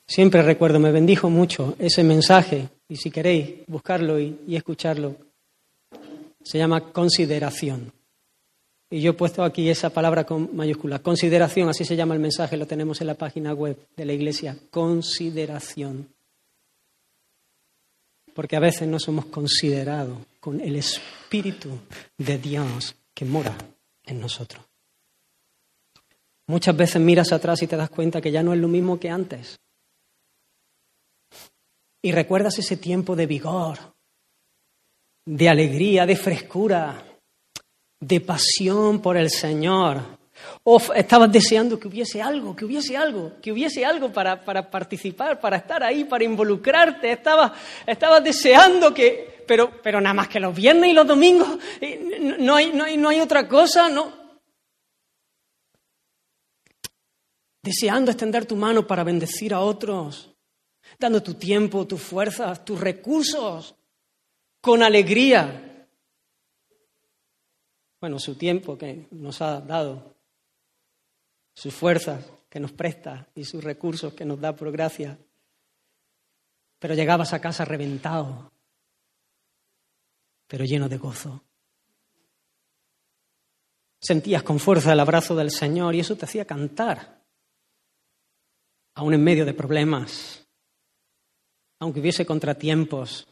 Siempre recuerdo, me bendijo mucho ese mensaje, y si queréis buscarlo y, y escucharlo, se llama consideración. Y yo he puesto aquí esa palabra con mayúscula. Consideración, así se llama el mensaje, lo tenemos en la página web de la iglesia. Consideración. Porque a veces no somos considerados con el Espíritu de Dios que mora en nosotros. Muchas veces miras atrás y te das cuenta que ya no es lo mismo que antes. Y recuerdas ese tiempo de vigor, de alegría, de frescura, de pasión por el Señor. O estabas deseando que hubiese algo, que hubiese algo, que hubiese algo para, para participar, para estar ahí, para involucrarte. Estabas, estabas deseando que, pero, pero nada más que los viernes y los domingos, no hay, no hay, no hay otra cosa, no, deseando extender tu mano para bendecir a otros, dando tu tiempo, tus fuerzas, tus recursos, con alegría. Bueno, su tiempo que nos ha dado, sus fuerzas que nos presta y sus recursos que nos da por gracia. Pero llegabas a casa reventado, pero lleno de gozo. Sentías con fuerza el abrazo del Señor y eso te hacía cantar aún en medio de problemas, aunque hubiese contratiempos.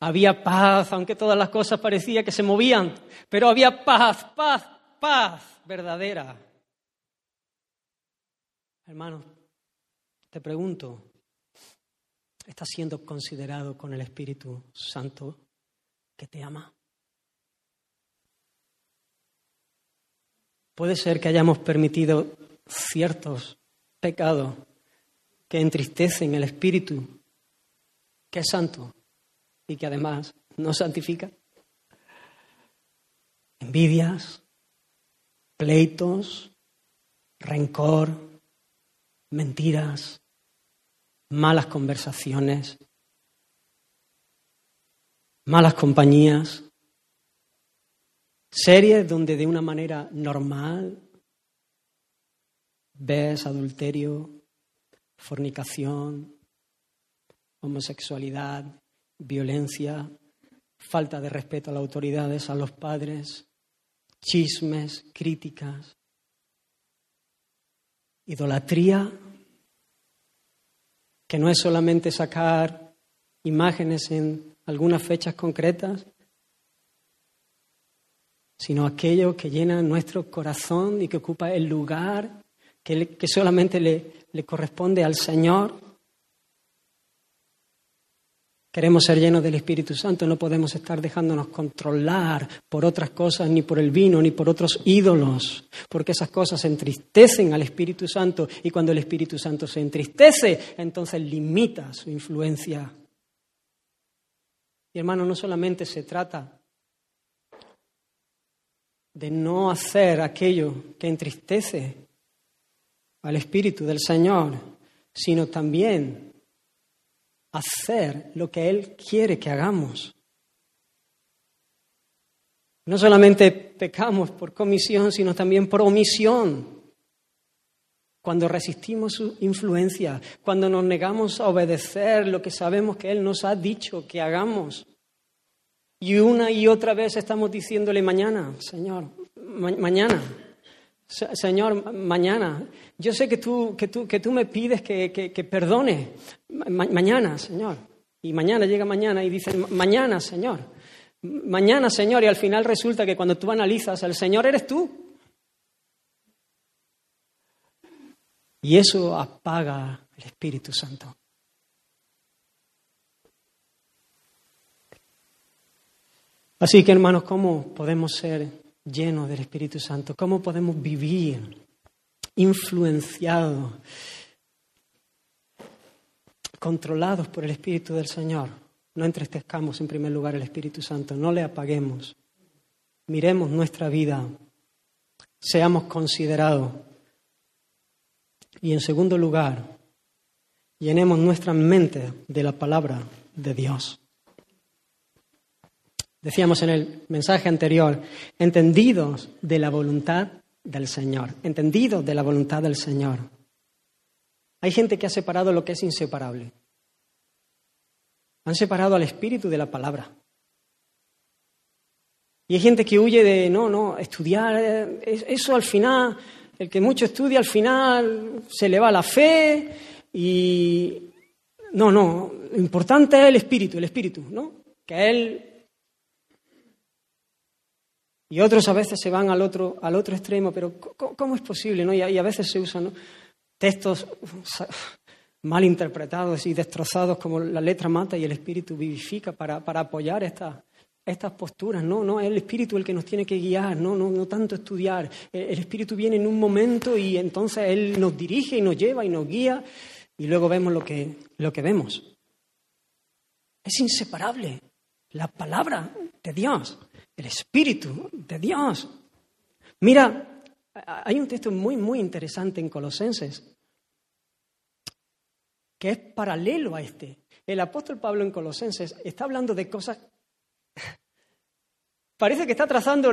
Había paz, aunque todas las cosas parecía que se movían, pero había paz, paz, paz verdadera. Hermano, te pregunto, ¿estás siendo considerado con el Espíritu Santo que te ama? Puede ser que hayamos permitido ciertos pecados que entristecen el Espíritu, que es santo y que además nos santifica. Envidias, pleitos, rencor, mentiras, malas conversaciones, malas compañías, series donde de una manera normal ves adulterio, fornicación, homosexualidad, violencia, falta de respeto a las autoridades, a los padres, chismes, críticas, idolatría, que no es solamente sacar imágenes en algunas fechas concretas, sino aquello que llena nuestro corazón y que ocupa el lugar que, solamente le, le corresponde al Señor. Queremos ser llenos del Espíritu Santo, no podemos estar dejándonos controlar por otras cosas, ni por el vino, ni por otros ídolos, porque esas cosas entristecen al Espíritu Santo y cuando el Espíritu Santo se entristece, entonces limita su influencia. Y hermano, no solamente se trata de no hacer aquello que entristece al Espíritu del Señor, sino también hacer lo que Él quiere que hagamos. No solamente pecamos por comisión, sino también por omisión. Cuando resistimos su influencia, cuando nos negamos a obedecer lo que sabemos que Él nos ha dicho que hagamos. Y una y otra vez estamos diciéndole mañana, Señor, mañana, Señor, mañana. Yo sé que tú, que tú, que tú me pides que, que, perdone. mañana, Señor. Y mañana llega mañana y dice, mañana, Señor mañana, Señor, y al final resulta que cuando tú analizas, el Señor eres tú. Y eso apaga el Espíritu Santo. Así que, hermanos, ¿cómo podemos ser llenos del Espíritu Santo? ¿Cómo podemos vivir influenciados, controlados por el Espíritu del Señor? No entristezcamos en primer lugar el Espíritu Santo, no le apaguemos. Miremos nuestra vida, seamos considerados. Y en segundo lugar, llenemos nuestra mente de la palabra de Dios. Decíamos en el mensaje anterior, entendidos de la voluntad del Señor, entendidos de la voluntad del Señor. Hay gente que ha separado lo que es inseparable. Han separado al espíritu de la palabra. Y hay gente que huye de, no, no, estudiar, eh, eso al final, el que mucho estudia al final se le va la fe y... No, no, lo importante es el espíritu, el espíritu, ¿no? Que él... Y otros a veces se van al otro, al otro extremo, pero ¿cómo, es posible? ¿no? Y, a, veces se usan textos mal interpretados y destrozados como la letra mata y el espíritu vivifica para, apoyar estas posturas. No, no, es el espíritu el que nos tiene que guiar, no, no, no tanto estudiar. El, espíritu viene en un momento y entonces él nos dirige y nos lleva y nos guía y luego vemos lo que, lo que vemos. Es inseparable la palabra de Dios, el espíritu de Dios. Mira, hay un texto muy, muy interesante en Colosenses que es paralelo a este. El apóstol Pablo en Colosenses está hablando de cosas... Parece que está trazando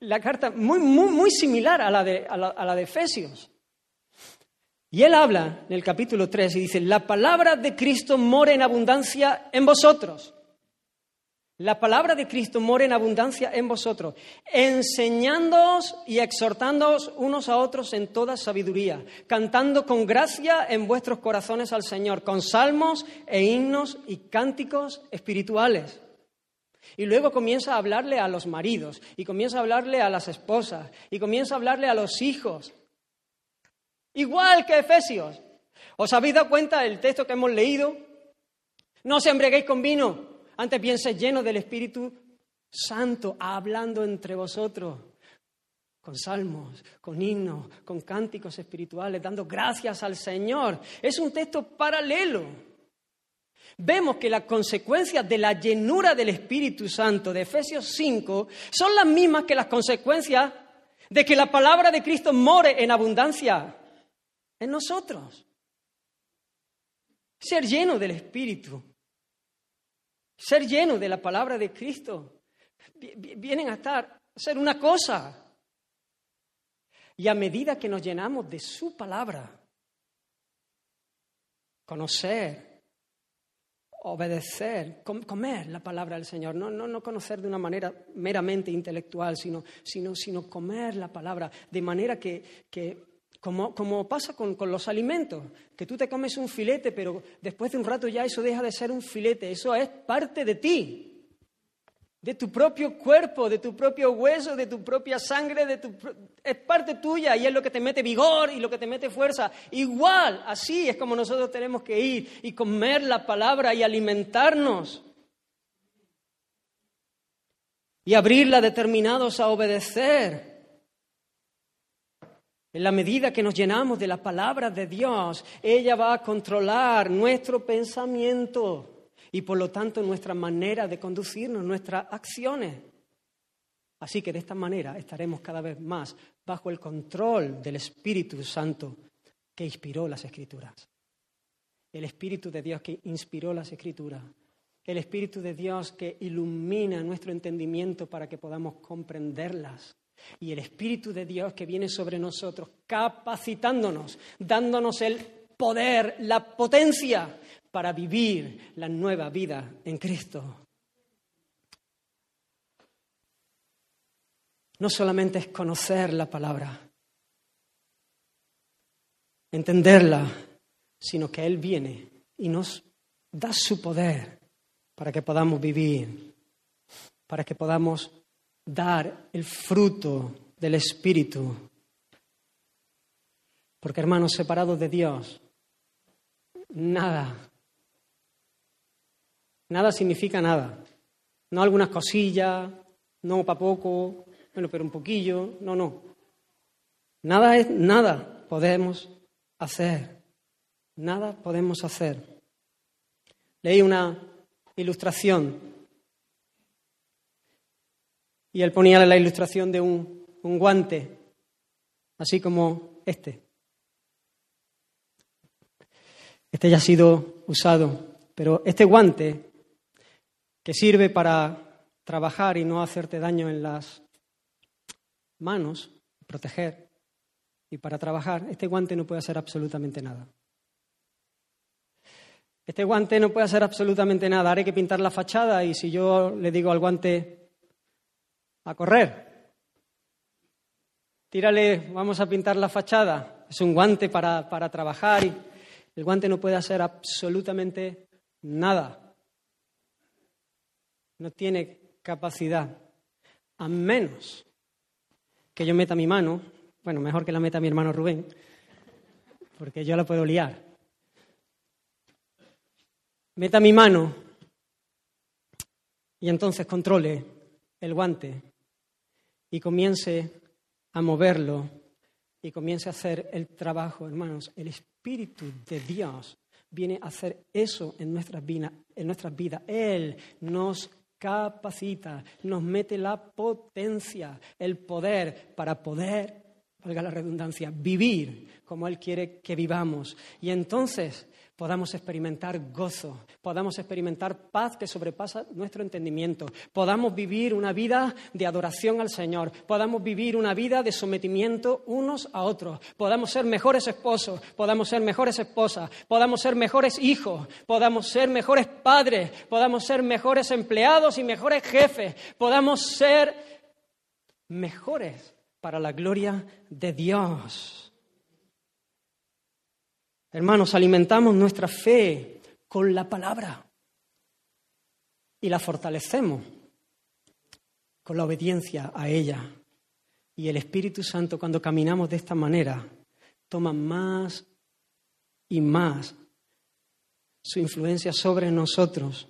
la carta muy, muy, muy similar a la, de, a, la, de Efesios. Y él habla en el capítulo 3 y dice, la palabra de Cristo mora en abundancia en vosotros la palabra de Cristo mora en abundancia en vosotros, enseñándoos y exhortándoos unos a otros en toda sabiduría, cantando con gracia en vuestros corazones al Señor, con salmos e himnos y cánticos espirituales. Y luego comienza a hablarle a los maridos, y comienza a hablarle a las esposas, y comienza a hablarle a los hijos. Igual que Efesios. ¿Os habéis dado cuenta del texto que hemos leído? No se embreguéis con vino, antes bien, lleno del Espíritu Santo, hablando entre vosotros, con salmos, con himnos, con cánticos espirituales, dando gracias al Señor. Es un texto paralelo. Vemos que las consecuencias de la llenura del Espíritu Santo de Efesios 5 son las mismas que las consecuencias de que la palabra de Cristo more en abundancia en nosotros. Ser lleno del Espíritu ser lleno de la palabra de Cristo, vienen a estar, a ser una cosa. Y a medida que nos llenamos de su palabra, conocer, obedecer, comer la palabra del Señor, no, no, no conocer de una manera meramente intelectual, sino, sino, sino comer la palabra, de manera que, que como, pasa con, los alimentos, que tú te comes un filete, pero después de un rato ya eso deja de ser un filete, eso es parte de ti, de tu propio cuerpo, de tu propio hueso, de tu propia sangre, de tu, es parte tuya y es lo que te mete vigor y lo que te mete fuerza. Igual, así es como nosotros tenemos que ir y comer la palabra y alimentarnos. Y abrirla determinados a obedecer. En la medida que nos llenamos de la palabra de Dios, ella va a controlar nuestro pensamiento y por lo tanto nuestra manera de conducirnos, nuestras acciones. Así que de esta manera estaremos cada vez más bajo el control del Espíritu Santo que inspiró las Escrituras. el Espíritu de Dios que inspiró las Escrituras, el Espíritu de Dios que ilumina nuestro entendimiento para que podamos comprenderlas. Y el Espíritu de Dios que viene sobre nosotros, capacitándonos, dándonos el poder, la potencia para vivir la nueva vida en Cristo. No solamente es conocer la palabra, entenderla, sino que Él viene y nos da su poder para que podamos vivir, para que podamos dar el fruto del Espíritu. Porque hermanos, separados de Dios, nada, nada significa nada. No algunas cosillas, no para poco, bueno, pero un poquillo, no, no. Nada es nada podemos hacer. Nada podemos hacer. Leí una ilustración y él ponía la ilustración de un, guante, así como este. Este ya ha sido usado, pero este guante que sirve para trabajar y no hacerte daño en las manos, proteger y para trabajar, este guante no puede hacer absolutamente nada. Este guante no puede hacer absolutamente nada. Hay que pintar la fachada y si yo le digo al guante a correr, tírale, vamos a pintar la fachada. Es un guante para, para trabajar y el guante no puede hacer absolutamente nada. No tiene capacidad, a menos que yo meta mi mano, bueno, mejor que la meta mi hermano Rubén, porque yo la puedo liar meta mi mano y entonces controle el guante y comience a moverlo y comience a hacer el trabajo, hermanos. El Espíritu de Dios viene a hacer eso en nuestras, vidas, en nuestras vidas. Él nos capacita, nos mete la potencia, el poder para poder, valga la redundancia, vivir como Él quiere que vivamos. Y entonces podamos experimentar gozo, podamos experimentar paz que sobrepasa nuestro entendimiento, podamos vivir una vida de adoración al Señor, podamos vivir una vida de sometimiento unos a otros, podamos ser mejores esposos, podamos ser mejores esposas, podamos ser mejores hijos, podamos ser mejores padres, podamos ser mejores empleados y mejores jefes, podamos ser mejores para la gloria de Dios. Hermanos, alimentamos nuestra fe con la palabra y la fortalecemos con la obediencia a ella. Y el Espíritu Santo, cuando caminamos de esta manera, toma más y más su influencia sobre nosotros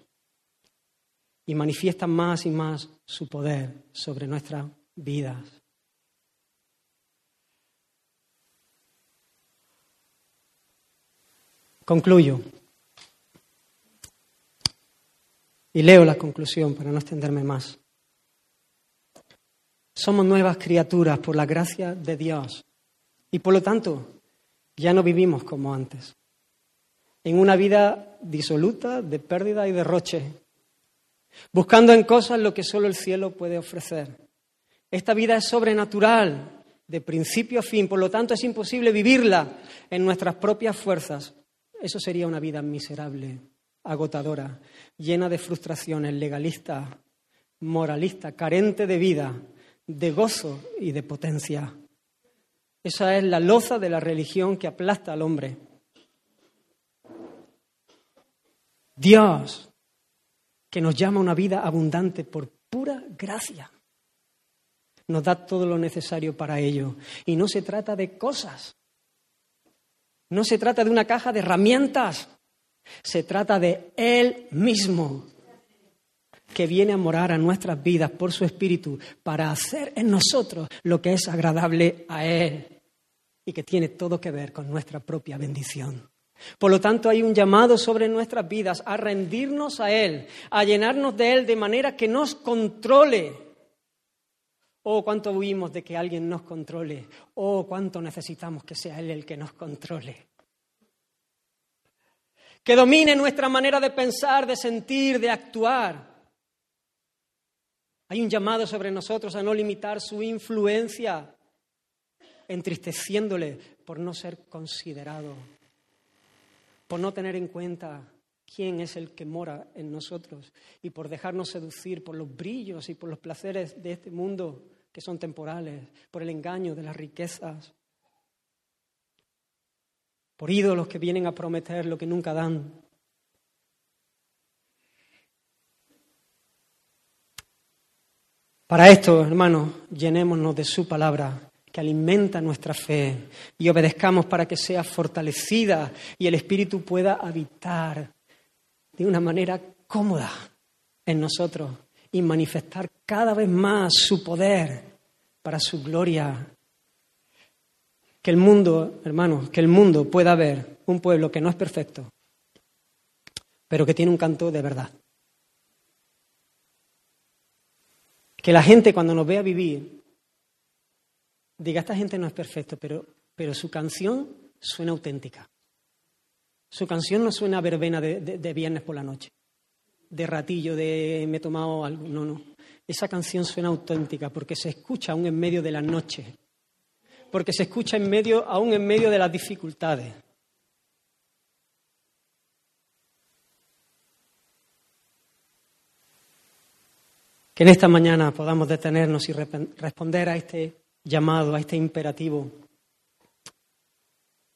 y manifiesta más y más su poder sobre nuestras vidas. Concluyo. Y leo la conclusión para no extenderme más. Somos nuevas criaturas por la gracia de Dios y por lo tanto ya no vivimos como antes, en una vida disoluta de pérdida y derroche, buscando en cosas lo que solo el cielo puede ofrecer. Esta vida es sobrenatural, de principio a fin, por lo tanto es imposible vivirla en nuestras propias fuerzas eso sería una vida miserable, agotadora, llena de frustraciones, legalista, moralista, carente de vida, de gozo y de potencia. Esa es la loza de la religión que aplasta al hombre. Dios, que nos llama a una vida abundante por pura gracia, nos da todo lo necesario para ello. Y no se trata de cosas, no se trata de una caja de herramientas, se trata de Él mismo, que viene a morar a nuestras vidas por su Espíritu para hacer en nosotros lo que es agradable a Él y que tiene todo que ver con nuestra propia bendición. Por lo tanto, hay un llamado sobre nuestras vidas a rendirnos a Él, a llenarnos de Él de manera que nos controle. Oh, cuánto huimos de que alguien nos controle. Oh, cuánto necesitamos que sea Él el que nos controle. que domine nuestra manera de pensar, de sentir, de actuar. Hay un llamado sobre nosotros a no limitar su influencia, entristeciéndole por no ser considerado, por no tener en cuenta quién es el que mora en nosotros y por dejarnos seducir por los brillos y por los placeres de este mundo que son temporales, por el engaño de las riquezas, por ídolos que vienen a prometer lo que nunca dan. Para esto, hermanos, llenémonos de su palabra que alimenta nuestra fe y obedezcamos para que sea fortalecida y el Espíritu pueda habitar de una manera cómoda en nosotros y manifestar cada vez más su poder para su gloria. Que el mundo, hermanos, que el mundo pueda ver un pueblo que no es perfecto, pero que tiene un canto de verdad. Que la gente cuando nos vea vivir diga, esta gente no es perfecta, pero, pero su canción suena auténtica. Su canción no suena verbena de, de, viernes por la noche, de ratillo, de me he tomado algo. No, no. Esa canción suena auténtica porque se escucha aún en medio de la noche, porque se escucha en medio, aún en medio de las dificultades. Que en esta mañana podamos detenernos y responder a este llamado, a este imperativo.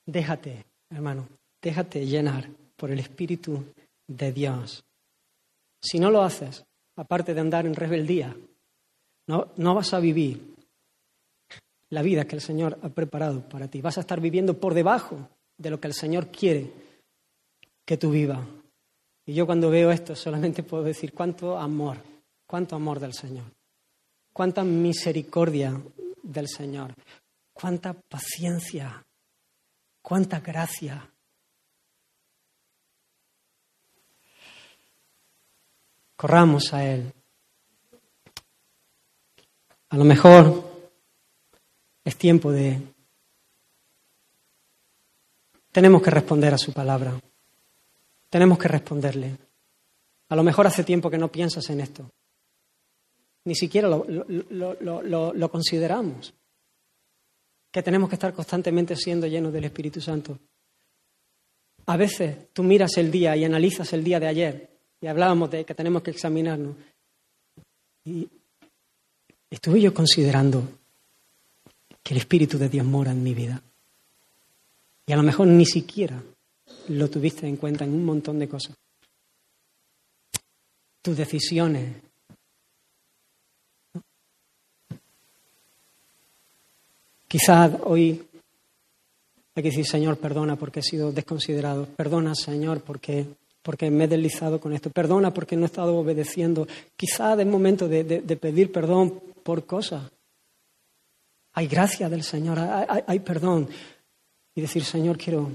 Déjate, hermano, déjate llenar por el Espíritu de Dios. Si no lo haces, aparte de andar en rebeldía, no, no vas a vivir la vida que el Señor ha preparado para ti. Vas a estar viviendo por debajo de lo que el Señor quiere que tú vivas. Y yo cuando veo esto solamente puedo decir cuánto amor, cuánto amor del Señor, cuánta misericordia del Señor. Cuánta paciencia, cuánta gracia. Corramos a Él. A lo mejor es tiempo de... Tenemos que responder a su palabra. Tenemos que responderle. A lo mejor hace tiempo que no piensas en esto. Ni siquiera lo, consideramos. Que tenemos que estar constantemente siendo llenos del Espíritu Santo. A veces tú miras el día y analizas el día de ayer hablábamos de que tenemos que examinarnos. Y estuve yo considerando que el Espíritu de Dios mora en mi vida. Y a lo mejor ni siquiera lo tuviste en cuenta en un montón de cosas. Tus decisiones, Quizás hoy hay que decir, Señor, perdona porque he sido desconsiderado. Perdona, Señor, porque, porque me he deslizado con esto. Perdona porque no he estado obedeciendo. Quizás es momento de, pedir perdón por cosas. Hay gracia del Señor, hay, perdón. Y decir, Señor, quiero,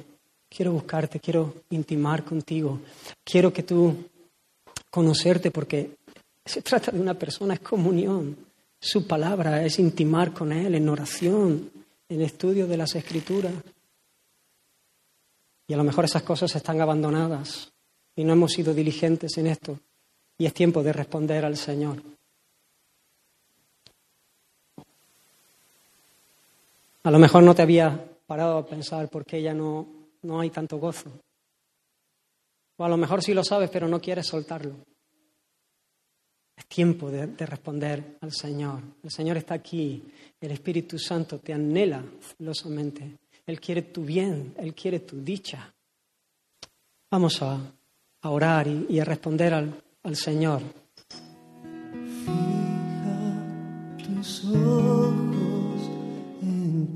quiero buscarte, quiero intimar contigo. Quiero que tú conocerte porque se trata de una persona, es comunión. Su palabra es intimar con Él en oración, en estudio de las Escrituras. Y a lo mejor esas cosas están abandonadas y no hemos sido diligentes en esto. Y es tiempo de responder al Señor. A lo mejor no te había parado a pensar por qué ya no, no hay tanto gozo. O a lo mejor sí lo sabes, pero no quieres soltarlo. Es tiempo de, responder al Señor. El Señor está aquí. El Espíritu Santo te anhela celosamente. Él quiere tu bien, Él quiere tu dicha. Vamos a, orar y, a responder al, al Señor. Fija tus ojos en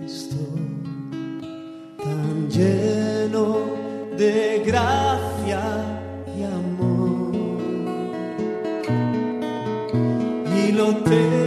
Cristo, tan lleno de gracia lo tengo.